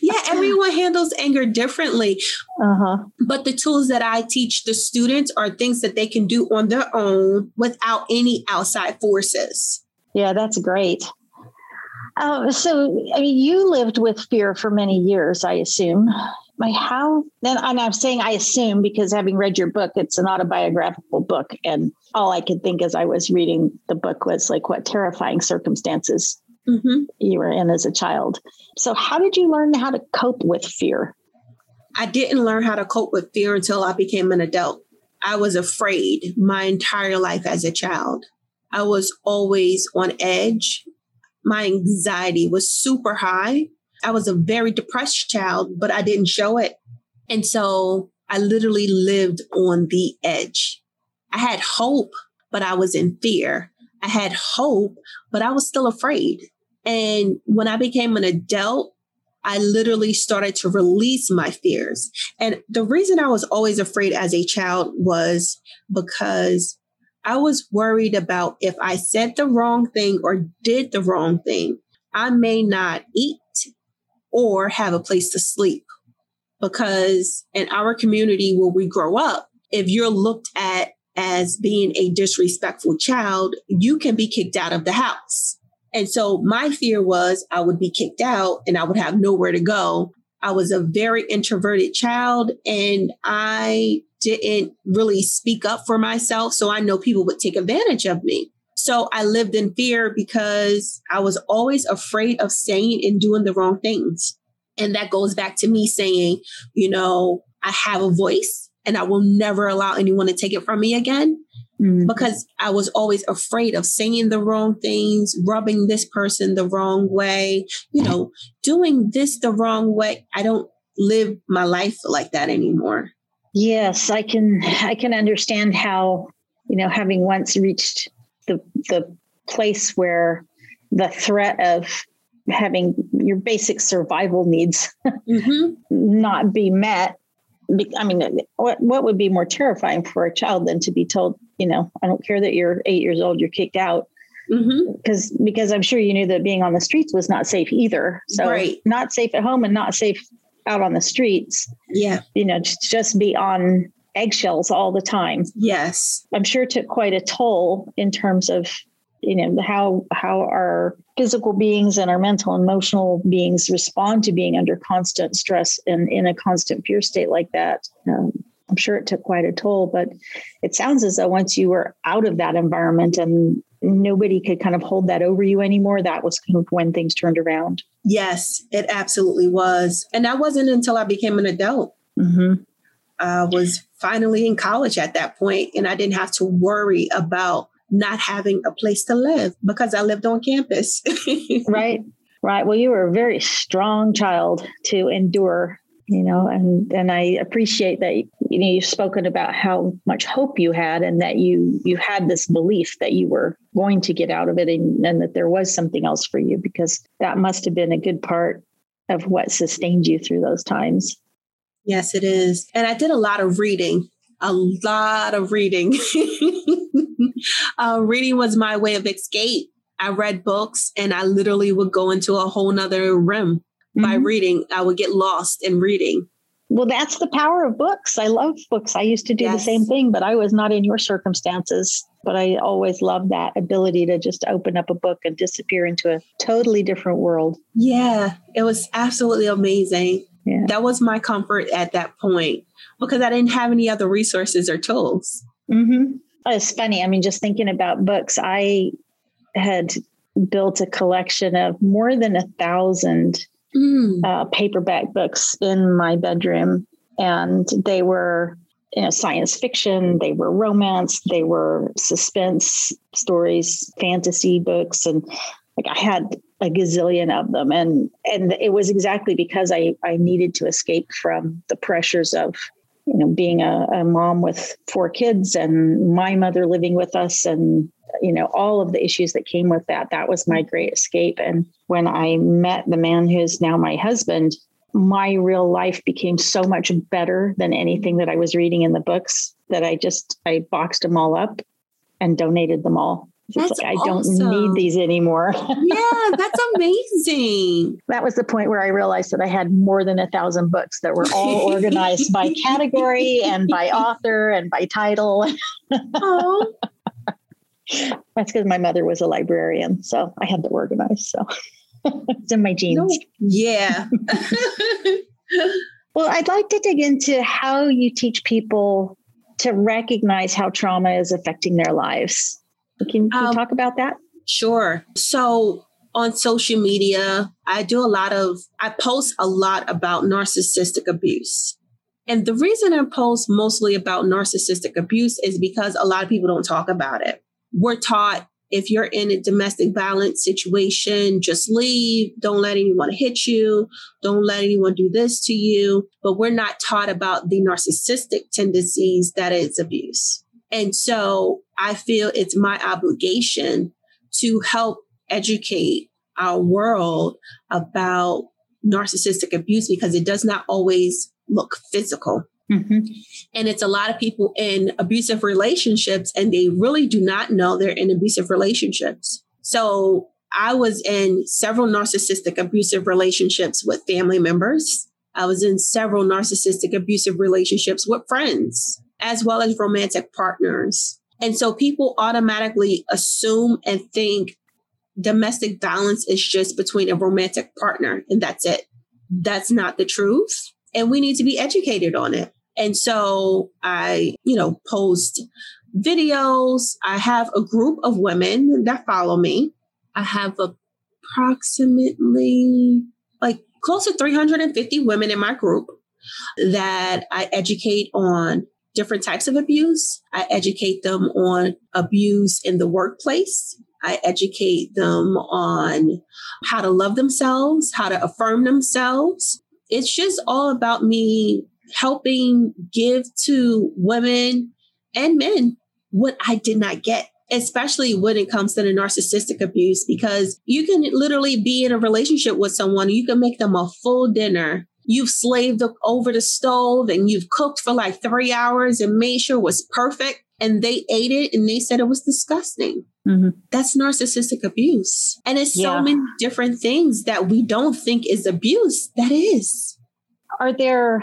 yeah, everyone handles anger differently. Uh-huh. But the tools that I teach the students are things that they can do on their own without any outside forces. Yeah, that's great. Uh, so, I mean, you lived with fear for many years, I assume. My how then and i'm saying i assume because having read your book it's an autobiographical book and all i could think as i was reading the book was like what terrifying circumstances mm-hmm. you were in as a child. So how did you learn how to cope with fear? I didn't learn how to cope with fear until i became an adult. I was afraid my entire life as a child. I was always on edge my anxiety was super high I was a very depressed child, but I didn't show it. And so I literally lived on the edge. I had hope, but I was in fear. I had hope, but I was still afraid. And when I became an adult, I literally started to release my fears. And the reason I was always afraid as a child was because I was worried about if I said the wrong thing or did the wrong thing, I may not eat or have a place to sleep. Because in our community where we grow up, if you're looked at as being a disrespectful child, you can be kicked out of the house. And so my fear was I would be kicked out and I would have nowhere to go. I was a very introverted child and I didn't really speak up for myself. So I know people would take advantage of me. So I lived in fear because I was always afraid of saying and doing the wrong things. And that goes back to me saying, you know, I have a voice and I will never allow anyone to take it from me again. Mm-hmm. Because I was always afraid of saying the wrong things, rubbing this person the wrong way, you know, doing this the wrong way. I don't live my life like that anymore. Yes, I can I can understand how, you know, having once reached the the place where the threat of having your basic survival needs mm-hmm. not be met I mean, what what would be more terrifying for a child than to be told, you know, I don't care that you're eight years old, you're kicked out, because mm-hmm. because I'm sure you knew that being on the streets was not safe either. So right. not safe at home and not safe out on the streets. Yeah, you know, just, just be on eggshells all the time. Yes, I'm sure it took quite a toll in terms of you know how how our physical beings and our mental and emotional beings respond to being under constant stress and in a constant fear state like that um, i'm sure it took quite a toll but it sounds as though once you were out of that environment and nobody could kind of hold that over you anymore that was kind of when things turned around yes it absolutely was and that wasn't until i became an adult mm-hmm. i was finally in college at that point and i didn't have to worry about not having a place to live because I lived on campus. right. Right. Well, you were a very strong child to endure, you know, and and I appreciate that you know you've spoken about how much hope you had and that you you had this belief that you were going to get out of it and, and that there was something else for you because that must have been a good part of what sustained you through those times. Yes, it is. And I did a lot of reading, a lot of reading. uh, reading was my way of escape. I read books and I literally would go into a whole nother room mm-hmm. by reading. I would get lost in reading. Well, that's the power of books. I love books. I used to do yes. the same thing, but I was not in your circumstances. But I always loved that ability to just open up a book and disappear into a totally different world. Yeah, it was absolutely amazing. Yeah. That was my comfort at that point because I didn't have any other resources or tools. Mm-hmm. It's funny. I mean, just thinking about books, I had built a collection of more than a thousand mm. uh, paperback books in my bedroom, and they were you know science fiction, they were romance, they were suspense stories, fantasy books, and like I had a gazillion of them, and and it was exactly because I I needed to escape from the pressures of you know, being a, a mom with four kids and my mother living with us and you know all of the issues that came with that that was my great escape and when i met the man who's now my husband my real life became so much better than anything that i was reading in the books that i just i boxed them all up and donated them all that's like, I don't need these anymore. yeah, that's amazing. that was the point where I realized that I had more than a thousand books that were all organized by category and by author and by title. Oh. That's because my mother was a librarian, so I had to organize. So it's in my genes. No. Yeah. well, I'd like to dig into how you teach people to recognize how trauma is affecting their lives. Can, can um, you talk about that? Sure. So on social media, I do a lot of, I post a lot about narcissistic abuse. And the reason I post mostly about narcissistic abuse is because a lot of people don't talk about it. We're taught if you're in a domestic violence situation, just leave. Don't let anyone hit you. Don't let anyone do this to you. But we're not taught about the narcissistic tendencies that is abuse. And so I feel it's my obligation to help educate our world about narcissistic abuse because it does not always look physical. Mm-hmm. And it's a lot of people in abusive relationships and they really do not know they're in abusive relationships. So I was in several narcissistic abusive relationships with family members. I was in several narcissistic abusive relationships with friends as well as romantic partners. And so people automatically assume and think domestic violence is just between a romantic partner and that's it. That's not the truth. And we need to be educated on it. And so I, you know, post videos. I have a group of women that follow me. I have approximately like close to 350 women in my group that I educate on different types of abuse. I educate them on abuse in the workplace. I educate them on how to love themselves, how to affirm themselves. It's just all about me helping give to women and men what I did not get, especially when it comes to the narcissistic abuse, because you can literally be in a relationship with someone, you can make them a full dinner. You've slaved over the stove and you've cooked for like three hours and made sure it was perfect. And they ate it and they said it was disgusting. Mm-hmm. That's narcissistic abuse. And it's yeah. so many different things that we don't think is abuse that is. Are there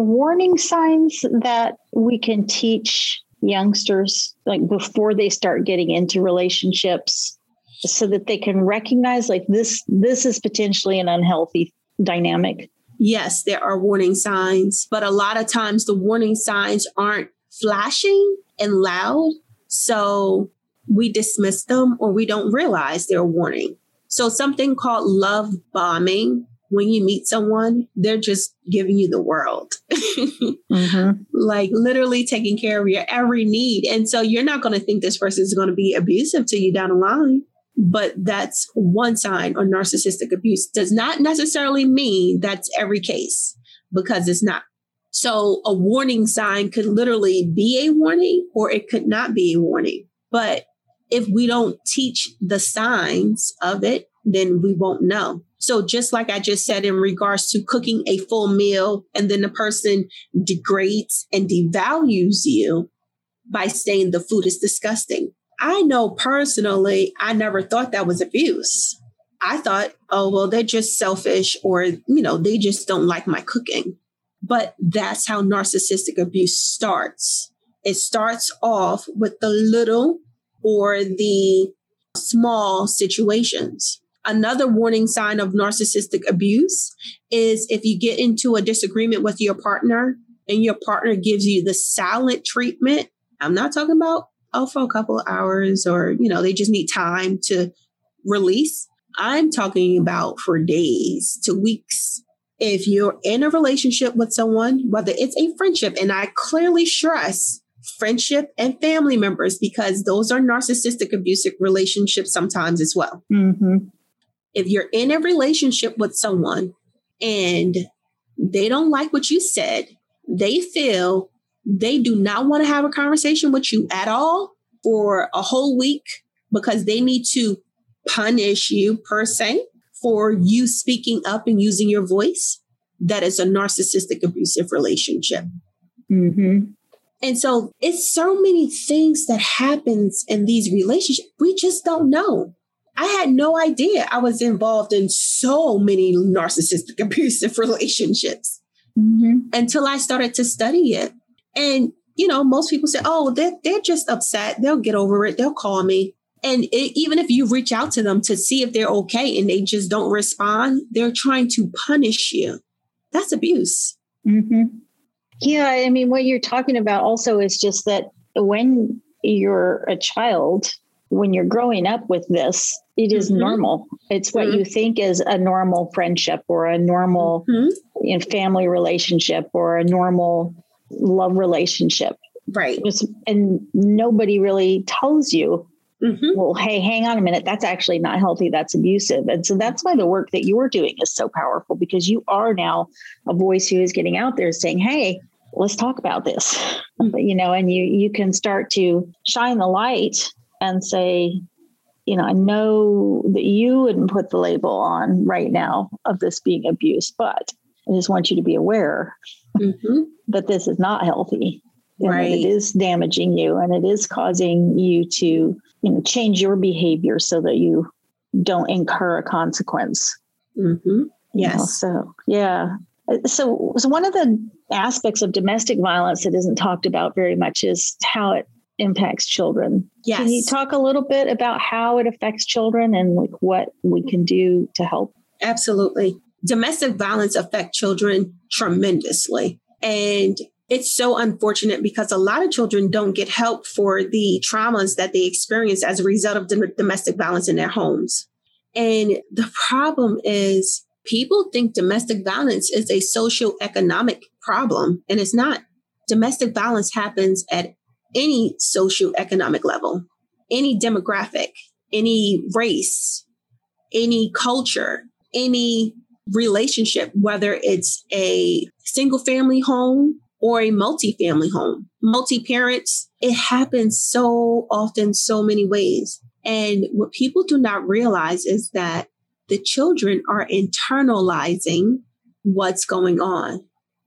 warning signs that we can teach youngsters like before they start getting into relationships so that they can recognize like this this is potentially an unhealthy dynamic. Yes there are warning signs but a lot of times the warning signs aren't flashing and loud. So we dismiss them or we don't realize they're a warning. So something called love bombing when you meet someone, they're just giving you the world. mm-hmm. Like literally taking care of your every need. And so you're not going to think this person is going to be abusive to you down the line. But that's one sign of narcissistic abuse. Does not necessarily mean that's every case because it's not. So a warning sign could literally be a warning or it could not be a warning. But if we don't teach the signs of it, then we won't know. So just like I just said in regards to cooking a full meal and then the person degrades and devalues you by saying the food is disgusting. I know personally, I never thought that was abuse. I thought, oh, well, they're just selfish or, you know, they just don't like my cooking. But that's how narcissistic abuse starts. It starts off with the little or the small situations. Another warning sign of narcissistic abuse is if you get into a disagreement with your partner and your partner gives you the silent treatment. I'm not talking about, oh, for a couple of hours or, you know, they just need time to release. I'm talking about for days to weeks. If you're in a relationship with someone, whether it's a friendship, and I clearly stress friendship and family members because those are narcissistic abusive relationships sometimes as well. Mm-hmm if you're in a relationship with someone and they don't like what you said, they feel they do not want to have a conversation with you at all for a whole week because they need to punish you per se for you speaking up and using your voice. That is a narcissistic abusive relationship. Mm-hmm. And so it's so many things that happens in these relationships. We just don't know. I had no idea I was involved in so many narcissistic abusive relationships mm-hmm. until I started to study it. And, you know, most people say, oh, they're, they're just upset. They'll get over it. They'll call me. And it, even if you reach out to them to see if they're okay and they just don't respond, they're trying to punish you. That's abuse. Mm-hmm. Yeah. I mean, what you're talking about also is just that when you're a child, when you're growing up with this, it is mm-hmm. normal. It's what mm-hmm. you think is a normal friendship or a normal mm-hmm. you know, family relationship or a normal love relationship. Right. and nobody really tells you, mm-hmm. well, hey, hang on a minute. That's actually not healthy. That's abusive. And so that's why the work that you're doing is so powerful because you are now a voice who is getting out there saying, hey, let's talk about this. Mm-hmm. You know, and you you can start to shine the light and say, you know, I know that you wouldn't put the label on right now of this being abuse, but I just want you to be aware mm-hmm. that this is not healthy. Right. it is damaging you and it is causing you to, you know, change your behavior so that you don't incur a consequence. Mm-hmm. Yes. You know, so, yeah. So, so one of the aspects of domestic violence that isn't talked about very much is how it impacts children. Yes. Can you talk a little bit about how it affects children and like what we can do to help? Absolutely. Domestic violence affect children tremendously. And it's so unfortunate because a lot of children don't get help for the traumas that they experience as a result of domestic violence in their homes. And the problem is people think domestic violence is a socio-economic problem, and it's not. Domestic violence happens at any socio-economic level, any demographic, any race, any culture, any relationship, whether it's a single family home or a multi-family home, multi-parents, it happens so often, so many ways. And what people do not realize is that the children are internalizing what's going on.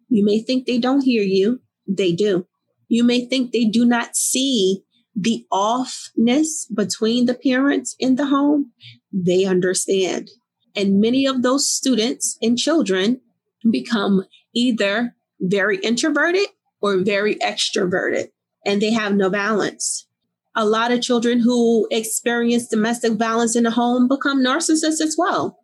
You may think they don't hear you. They do. You may think they do not see the offness between the parents in the home. They understand. And many of those students and children become either very introverted or very extroverted, and they have no balance. A lot of children who experience domestic violence in the home become narcissists as well.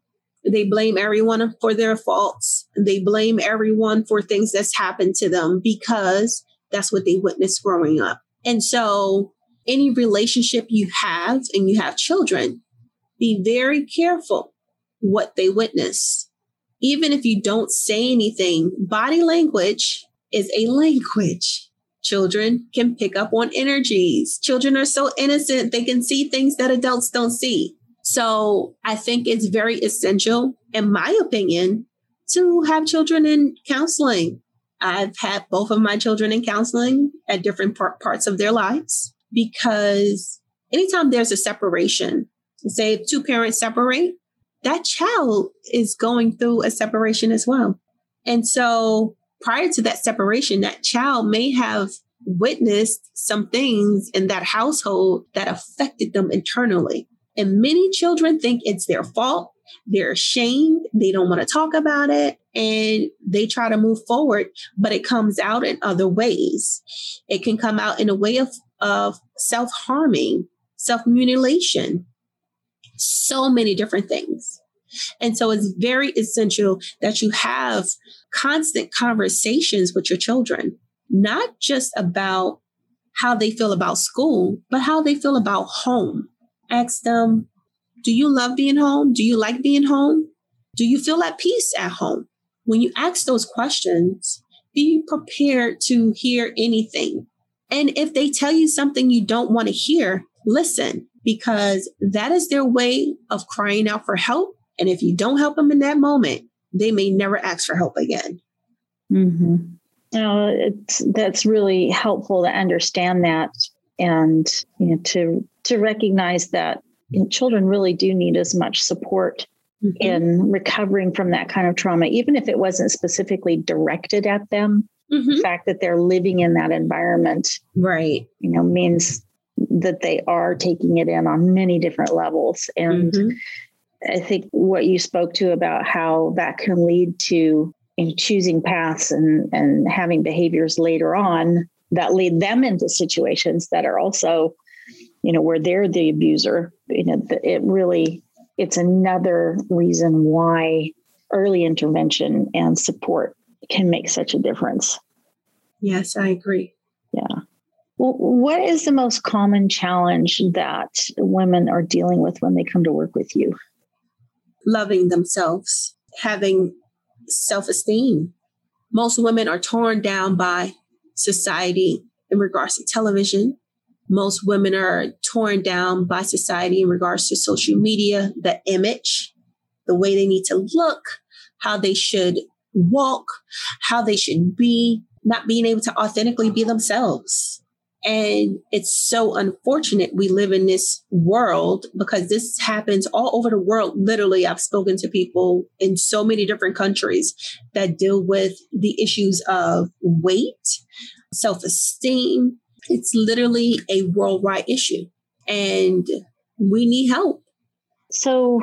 They blame everyone for their faults. They blame everyone for things that's happened to them because that's what they witnessed growing up. And so, any relationship you have and you have children, be very careful what they witness. Even if you don't say anything, body language is a language. Children can pick up on energies. Children are so innocent, they can see things that adults don't see. So I think it's very essential, in my opinion, to have children in counseling. I've had both of my children in counseling at different par- parts of their lives because anytime there's a separation, say if two parents separate, that child is going through a separation as well. And so prior to that separation, that child may have witnessed some things in that household that affected them internally. And many children think it's their fault. They're ashamed. They don't want to talk about it and they try to move forward, but it comes out in other ways. It can come out in a way of, of self harming, self mutilation, so many different things. And so it's very essential that you have constant conversations with your children, not just about how they feel about school, but how they feel about home. Ask them, do you love being home? Do you like being home? Do you feel at peace at home? When you ask those questions, be prepared to hear anything. And if they tell you something you don't want to hear, listen, because that is their way of crying out for help. And if you don't help them in that moment, they may never ask for help again. Mm-hmm. It's, that's really helpful to understand that and you know, to to recognize that know, children really do need as much support mm-hmm. in recovering from that kind of trauma, even if it wasn't specifically directed at them. Mm-hmm. The fact that they're living in that environment, right, you know, means that they are taking it in on many different levels. And mm-hmm. I think what you spoke to about how that can lead to in choosing paths and, and having behaviors later on that lead them into situations that are also, you know, where they're the abuser. You know, it really it's another reason why early intervention and support can make such a difference. Yes, I agree. Yeah. Well, what is the most common challenge that women are dealing with when they come to work with you? Loving themselves, having self esteem. Most women are torn down by society in regards to television. Most women are torn down by society in regards to social media, the image, the way they need to look, how they should walk, how they should be, not being able to authentically be themselves. And it's so unfortunate we live in this world because this happens all over the world. Literally, I've spoken to people in so many different countries that deal with the issues of weight, self esteem. It's literally a worldwide issue, and we need help. So,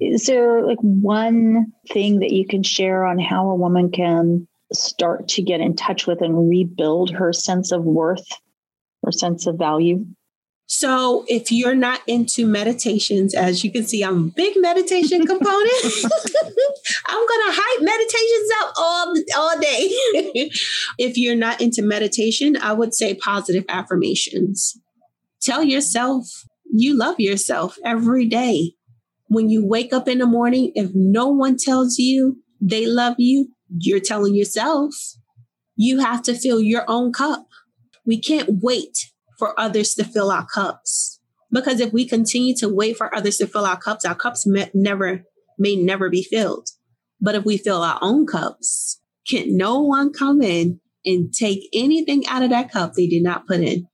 is there like one thing that you can share on how a woman can start to get in touch with and rebuild her sense of worth or sense of value? So, if you're not into meditations, as you can see, I'm a big meditation component. I'm gonna hype meditations up all all day. if you're not into meditation, I would say positive affirmations. Tell yourself you love yourself every day. When you wake up in the morning, if no one tells you they love you, you're telling yourself. You have to fill your own cup. We can't wait for others to fill our cups. Because if we continue to wait for others to fill our cups, our cups may never may never be filled. But if we fill our own cups, can no one come in and take anything out of that cup they did not put in?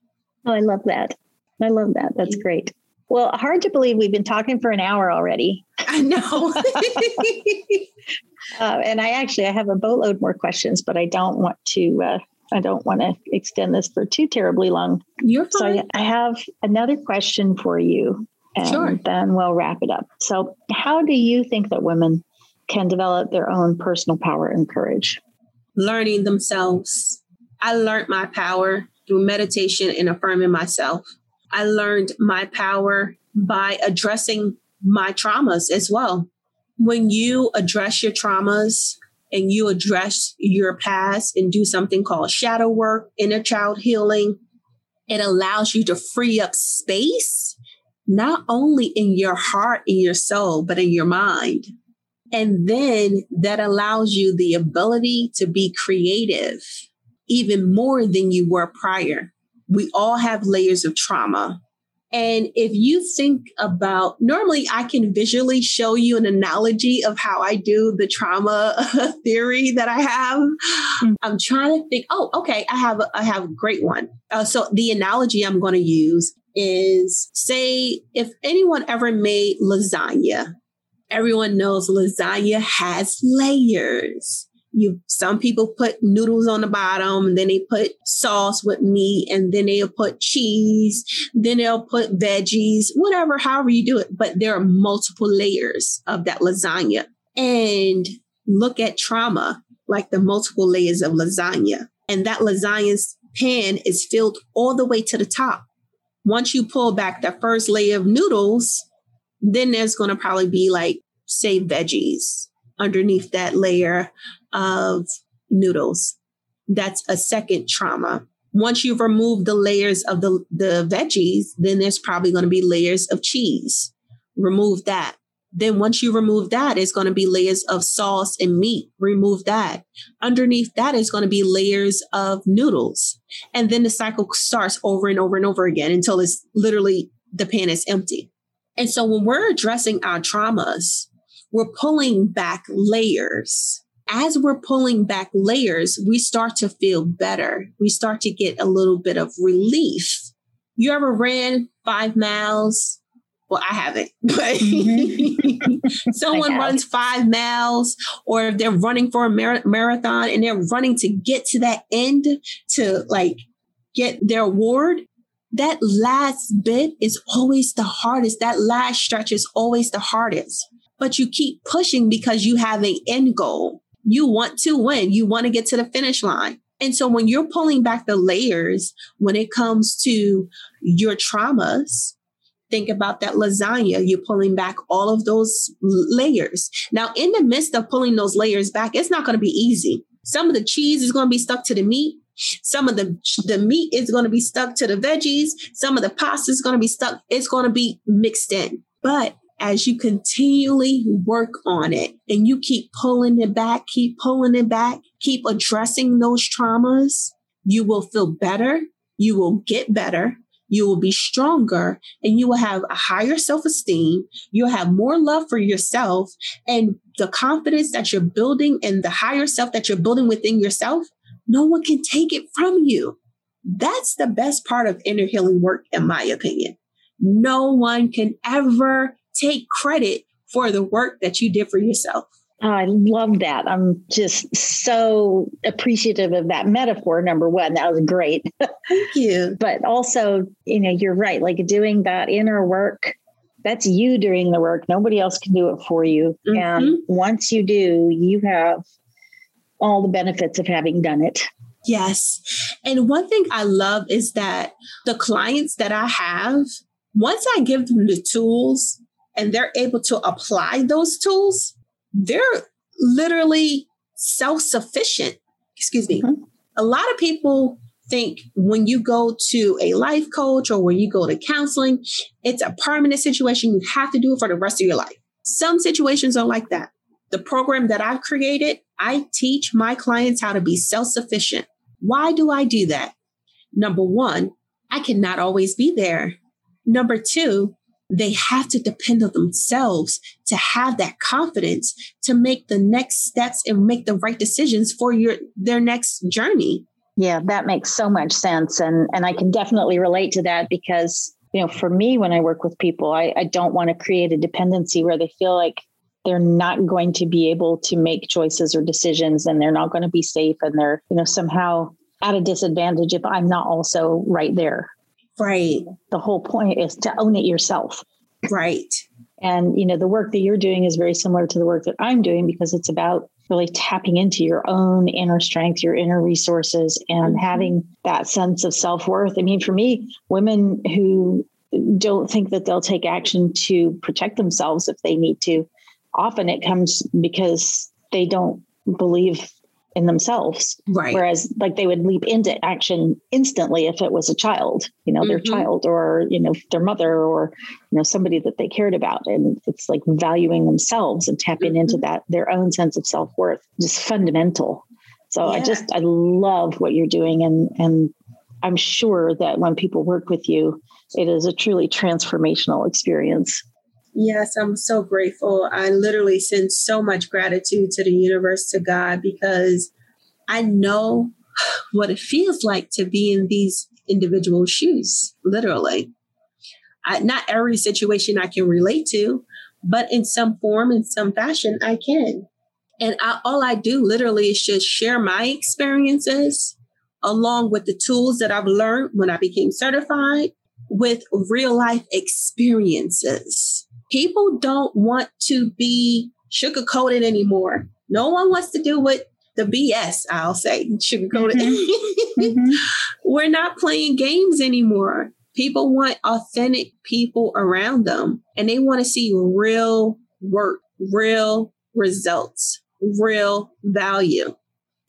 Oh, I love that. I love that. That's great. Well, hard to believe we've been talking for an hour already. I know. uh, and I actually I have a boatload more questions, but I don't want to uh, I don't want to extend this for too terribly long. You're fine. So I have another question for you, and sure. then we'll wrap it up. So, how do you think that women can develop their own personal power and courage? Learning themselves. I learned my power through meditation and affirming myself. I learned my power by addressing my traumas as well. When you address your traumas, and you address your past and do something called shadow work, inner child healing, it allows you to free up space, not only in your heart, in your soul, but in your mind. And then that allows you the ability to be creative even more than you were prior. We all have layers of trauma. And if you think about, normally I can visually show you an analogy of how I do the trauma theory that I have. Mm-hmm. I'm trying to think. Oh, okay. I have I have a great one. Uh, so the analogy I'm going to use is say if anyone ever made lasagna, everyone knows lasagna has layers you some people put noodles on the bottom then they put sauce with meat and then they'll put cheese then they'll put veggies whatever however you do it. But there are multiple layers of that lasagna. And look at trauma like the multiple layers of lasagna. And that lasagna's pan is filled all the way to the top. Once you pull back the first layer of noodles then there's going to probably be like say veggies underneath that layer of noodles. That's a second trauma. Once you've removed the layers of the, the veggies, then there's probably going to be layers of cheese. Remove that. Then once you remove that, it's going to be layers of sauce and meat. Remove that. Underneath that is going to be layers of noodles. And then the cycle starts over and over and over again until it's literally the pan is empty. And so when we're addressing our traumas, we're pulling back layers as we're pulling back layers, we start to feel better. We start to get a little bit of relief. You ever ran five miles? Well, I haven't, but mm-hmm. someone runs five miles, or if they're running for a mar- marathon and they're running to get to that end to like get their award, that last bit is always the hardest. That last stretch is always the hardest. But you keep pushing because you have an end goal you want to win. You want to get to the finish line. And so when you're pulling back the layers, when it comes to your traumas, think about that lasagna. You're pulling back all of those layers. Now, in the midst of pulling those layers back, it's not going to be easy. Some of the cheese is going to be stuck to the meat. Some of the, the meat is going to be stuck to the veggies. Some of the pasta is going to be stuck. It's going to be mixed in. But as you continually work on it and you keep pulling it back, keep pulling it back, keep addressing those traumas, you will feel better. You will get better. You will be stronger and you will have a higher self esteem. You'll have more love for yourself and the confidence that you're building and the higher self that you're building within yourself. No one can take it from you. That's the best part of inner healing work, in my opinion. No one can ever take credit for the work that you did for yourself. Oh, I love that. I'm just so appreciative of that metaphor. Number one, that was great. Thank you. but also, you know, you're right. Like doing that inner work, that's you doing the work. Nobody else can do it for you. Mm-hmm. And once you do, you have all the benefits of having done it. Yes. And one thing I love is that the clients that I have, once I give them the tools and they're able to apply those tools, they're literally self sufficient. Excuse me. Mm-hmm. A lot of people think when you go to a life coach or when you go to counseling, it's a permanent situation. You have to do it for the rest of your life. Some situations are like that. The program that I've created, I teach my clients how to be self sufficient. Why do I do that? Number one, I cannot always be there. Number two, they have to depend on themselves to have that confidence to make the next steps and make the right decisions for your their next journey. Yeah, that makes so much sense. And and I can definitely relate to that because, you know, for me when I work with people, I, I don't want to create a dependency where they feel like they're not going to be able to make choices or decisions and they're not going to be safe and they're, you know, somehow at a disadvantage if I'm not also right there. Right. The whole point is to own it yourself. Right. And, you know, the work that you're doing is very similar to the work that I'm doing because it's about really tapping into your own inner strength, your inner resources, and mm-hmm. having that sense of self worth. I mean, for me, women who don't think that they'll take action to protect themselves if they need to, often it comes because they don't believe in themselves. Right. Whereas like they would leap into action instantly if it was a child, you know, mm-hmm. their child or, you know, their mother or, you know, somebody that they cared about. And it's like valuing themselves and tapping mm-hmm. into that, their own sense of self-worth, just fundamental. So yeah. I just, I love what you're doing. And, and I'm sure that when people work with you, it is a truly transformational experience. Yes, I'm so grateful. I literally send so much gratitude to the universe, to God, because I know what it feels like to be in these individual shoes, literally. I, not every situation I can relate to, but in some form, in some fashion, I can. And I, all I do literally is just share my experiences along with the tools that I've learned when I became certified with real life experiences people don't want to be sugarcoated anymore. No one wants to deal with the BS, I'll say, sugar coated. Mm-hmm. mm-hmm. We're not playing games anymore. People want authentic people around them and they want to see real work, real results, real value.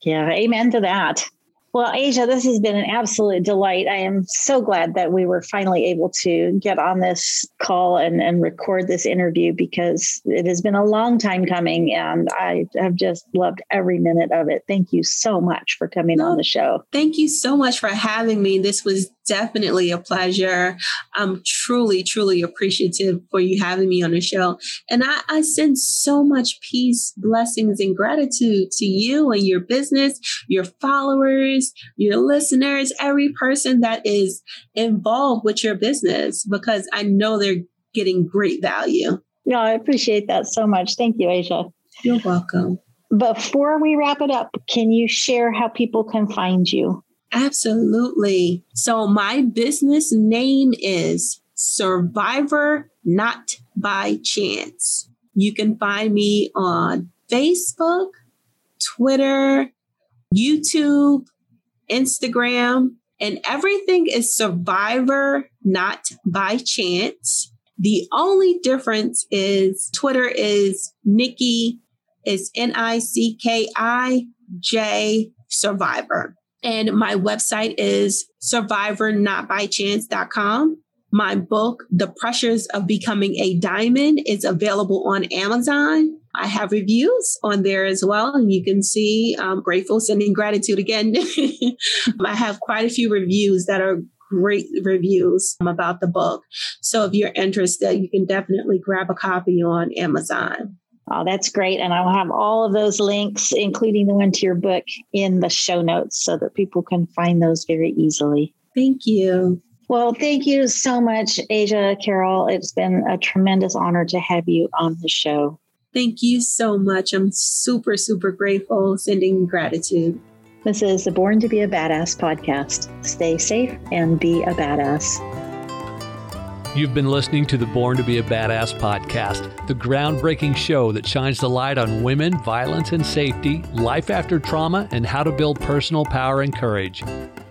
Yeah, amen to that. Well, Asia, this has been an absolute delight. I am so glad that we were finally able to get on this call and, and record this interview because it has been a long time coming and I have just loved every minute of it. Thank you so much for coming no, on the show. Thank you so much for having me. This was definitely a pleasure. I'm truly, truly appreciative for you having me on the show. And I, I send so much peace, blessings, and gratitude to you and your business, your followers, your listeners, every person that is involved with your business, because I know they're getting great value. No, I appreciate that so much. Thank you, Asia. You're welcome. Before we wrap it up, can you share how people can find you? Absolutely. So, my business name is Survivor Not by Chance. You can find me on Facebook, Twitter, YouTube, Instagram, and everything is Survivor Not by Chance. The only difference is Twitter is Nikki, is N I C K I J Survivor. And my website is survivornotbychance.com. My book, The Pressures of Becoming a Diamond, is available on Amazon. I have reviews on there as well, and you can see I'm grateful, sending gratitude again. I have quite a few reviews that are great reviews um, about the book. So if you're interested, you can definitely grab a copy on Amazon. Oh, that's great. And I'll have all of those links, including the one to your book, in the show notes so that people can find those very easily. Thank you. Well, thank you so much, Asia Carol. It's been a tremendous honor to have you on the show. Thank you so much. I'm super, super grateful, sending gratitude. This is the Born to Be a Badass podcast. Stay safe and be a badass. You've been listening to the Born to Be a Badass podcast, the groundbreaking show that shines the light on women, violence and safety, life after trauma, and how to build personal power and courage.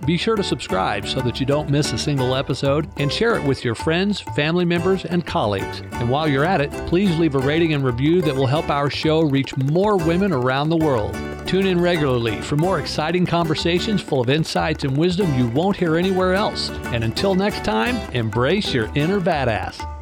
Be sure to subscribe so that you don't miss a single episode and share it with your friends, family members, and colleagues. And while you're at it, please leave a rating and review that will help our show reach more women around the world. Tune in regularly for more exciting conversations full of insights and wisdom you won't hear anywhere else. And until next time, embrace your inner badass.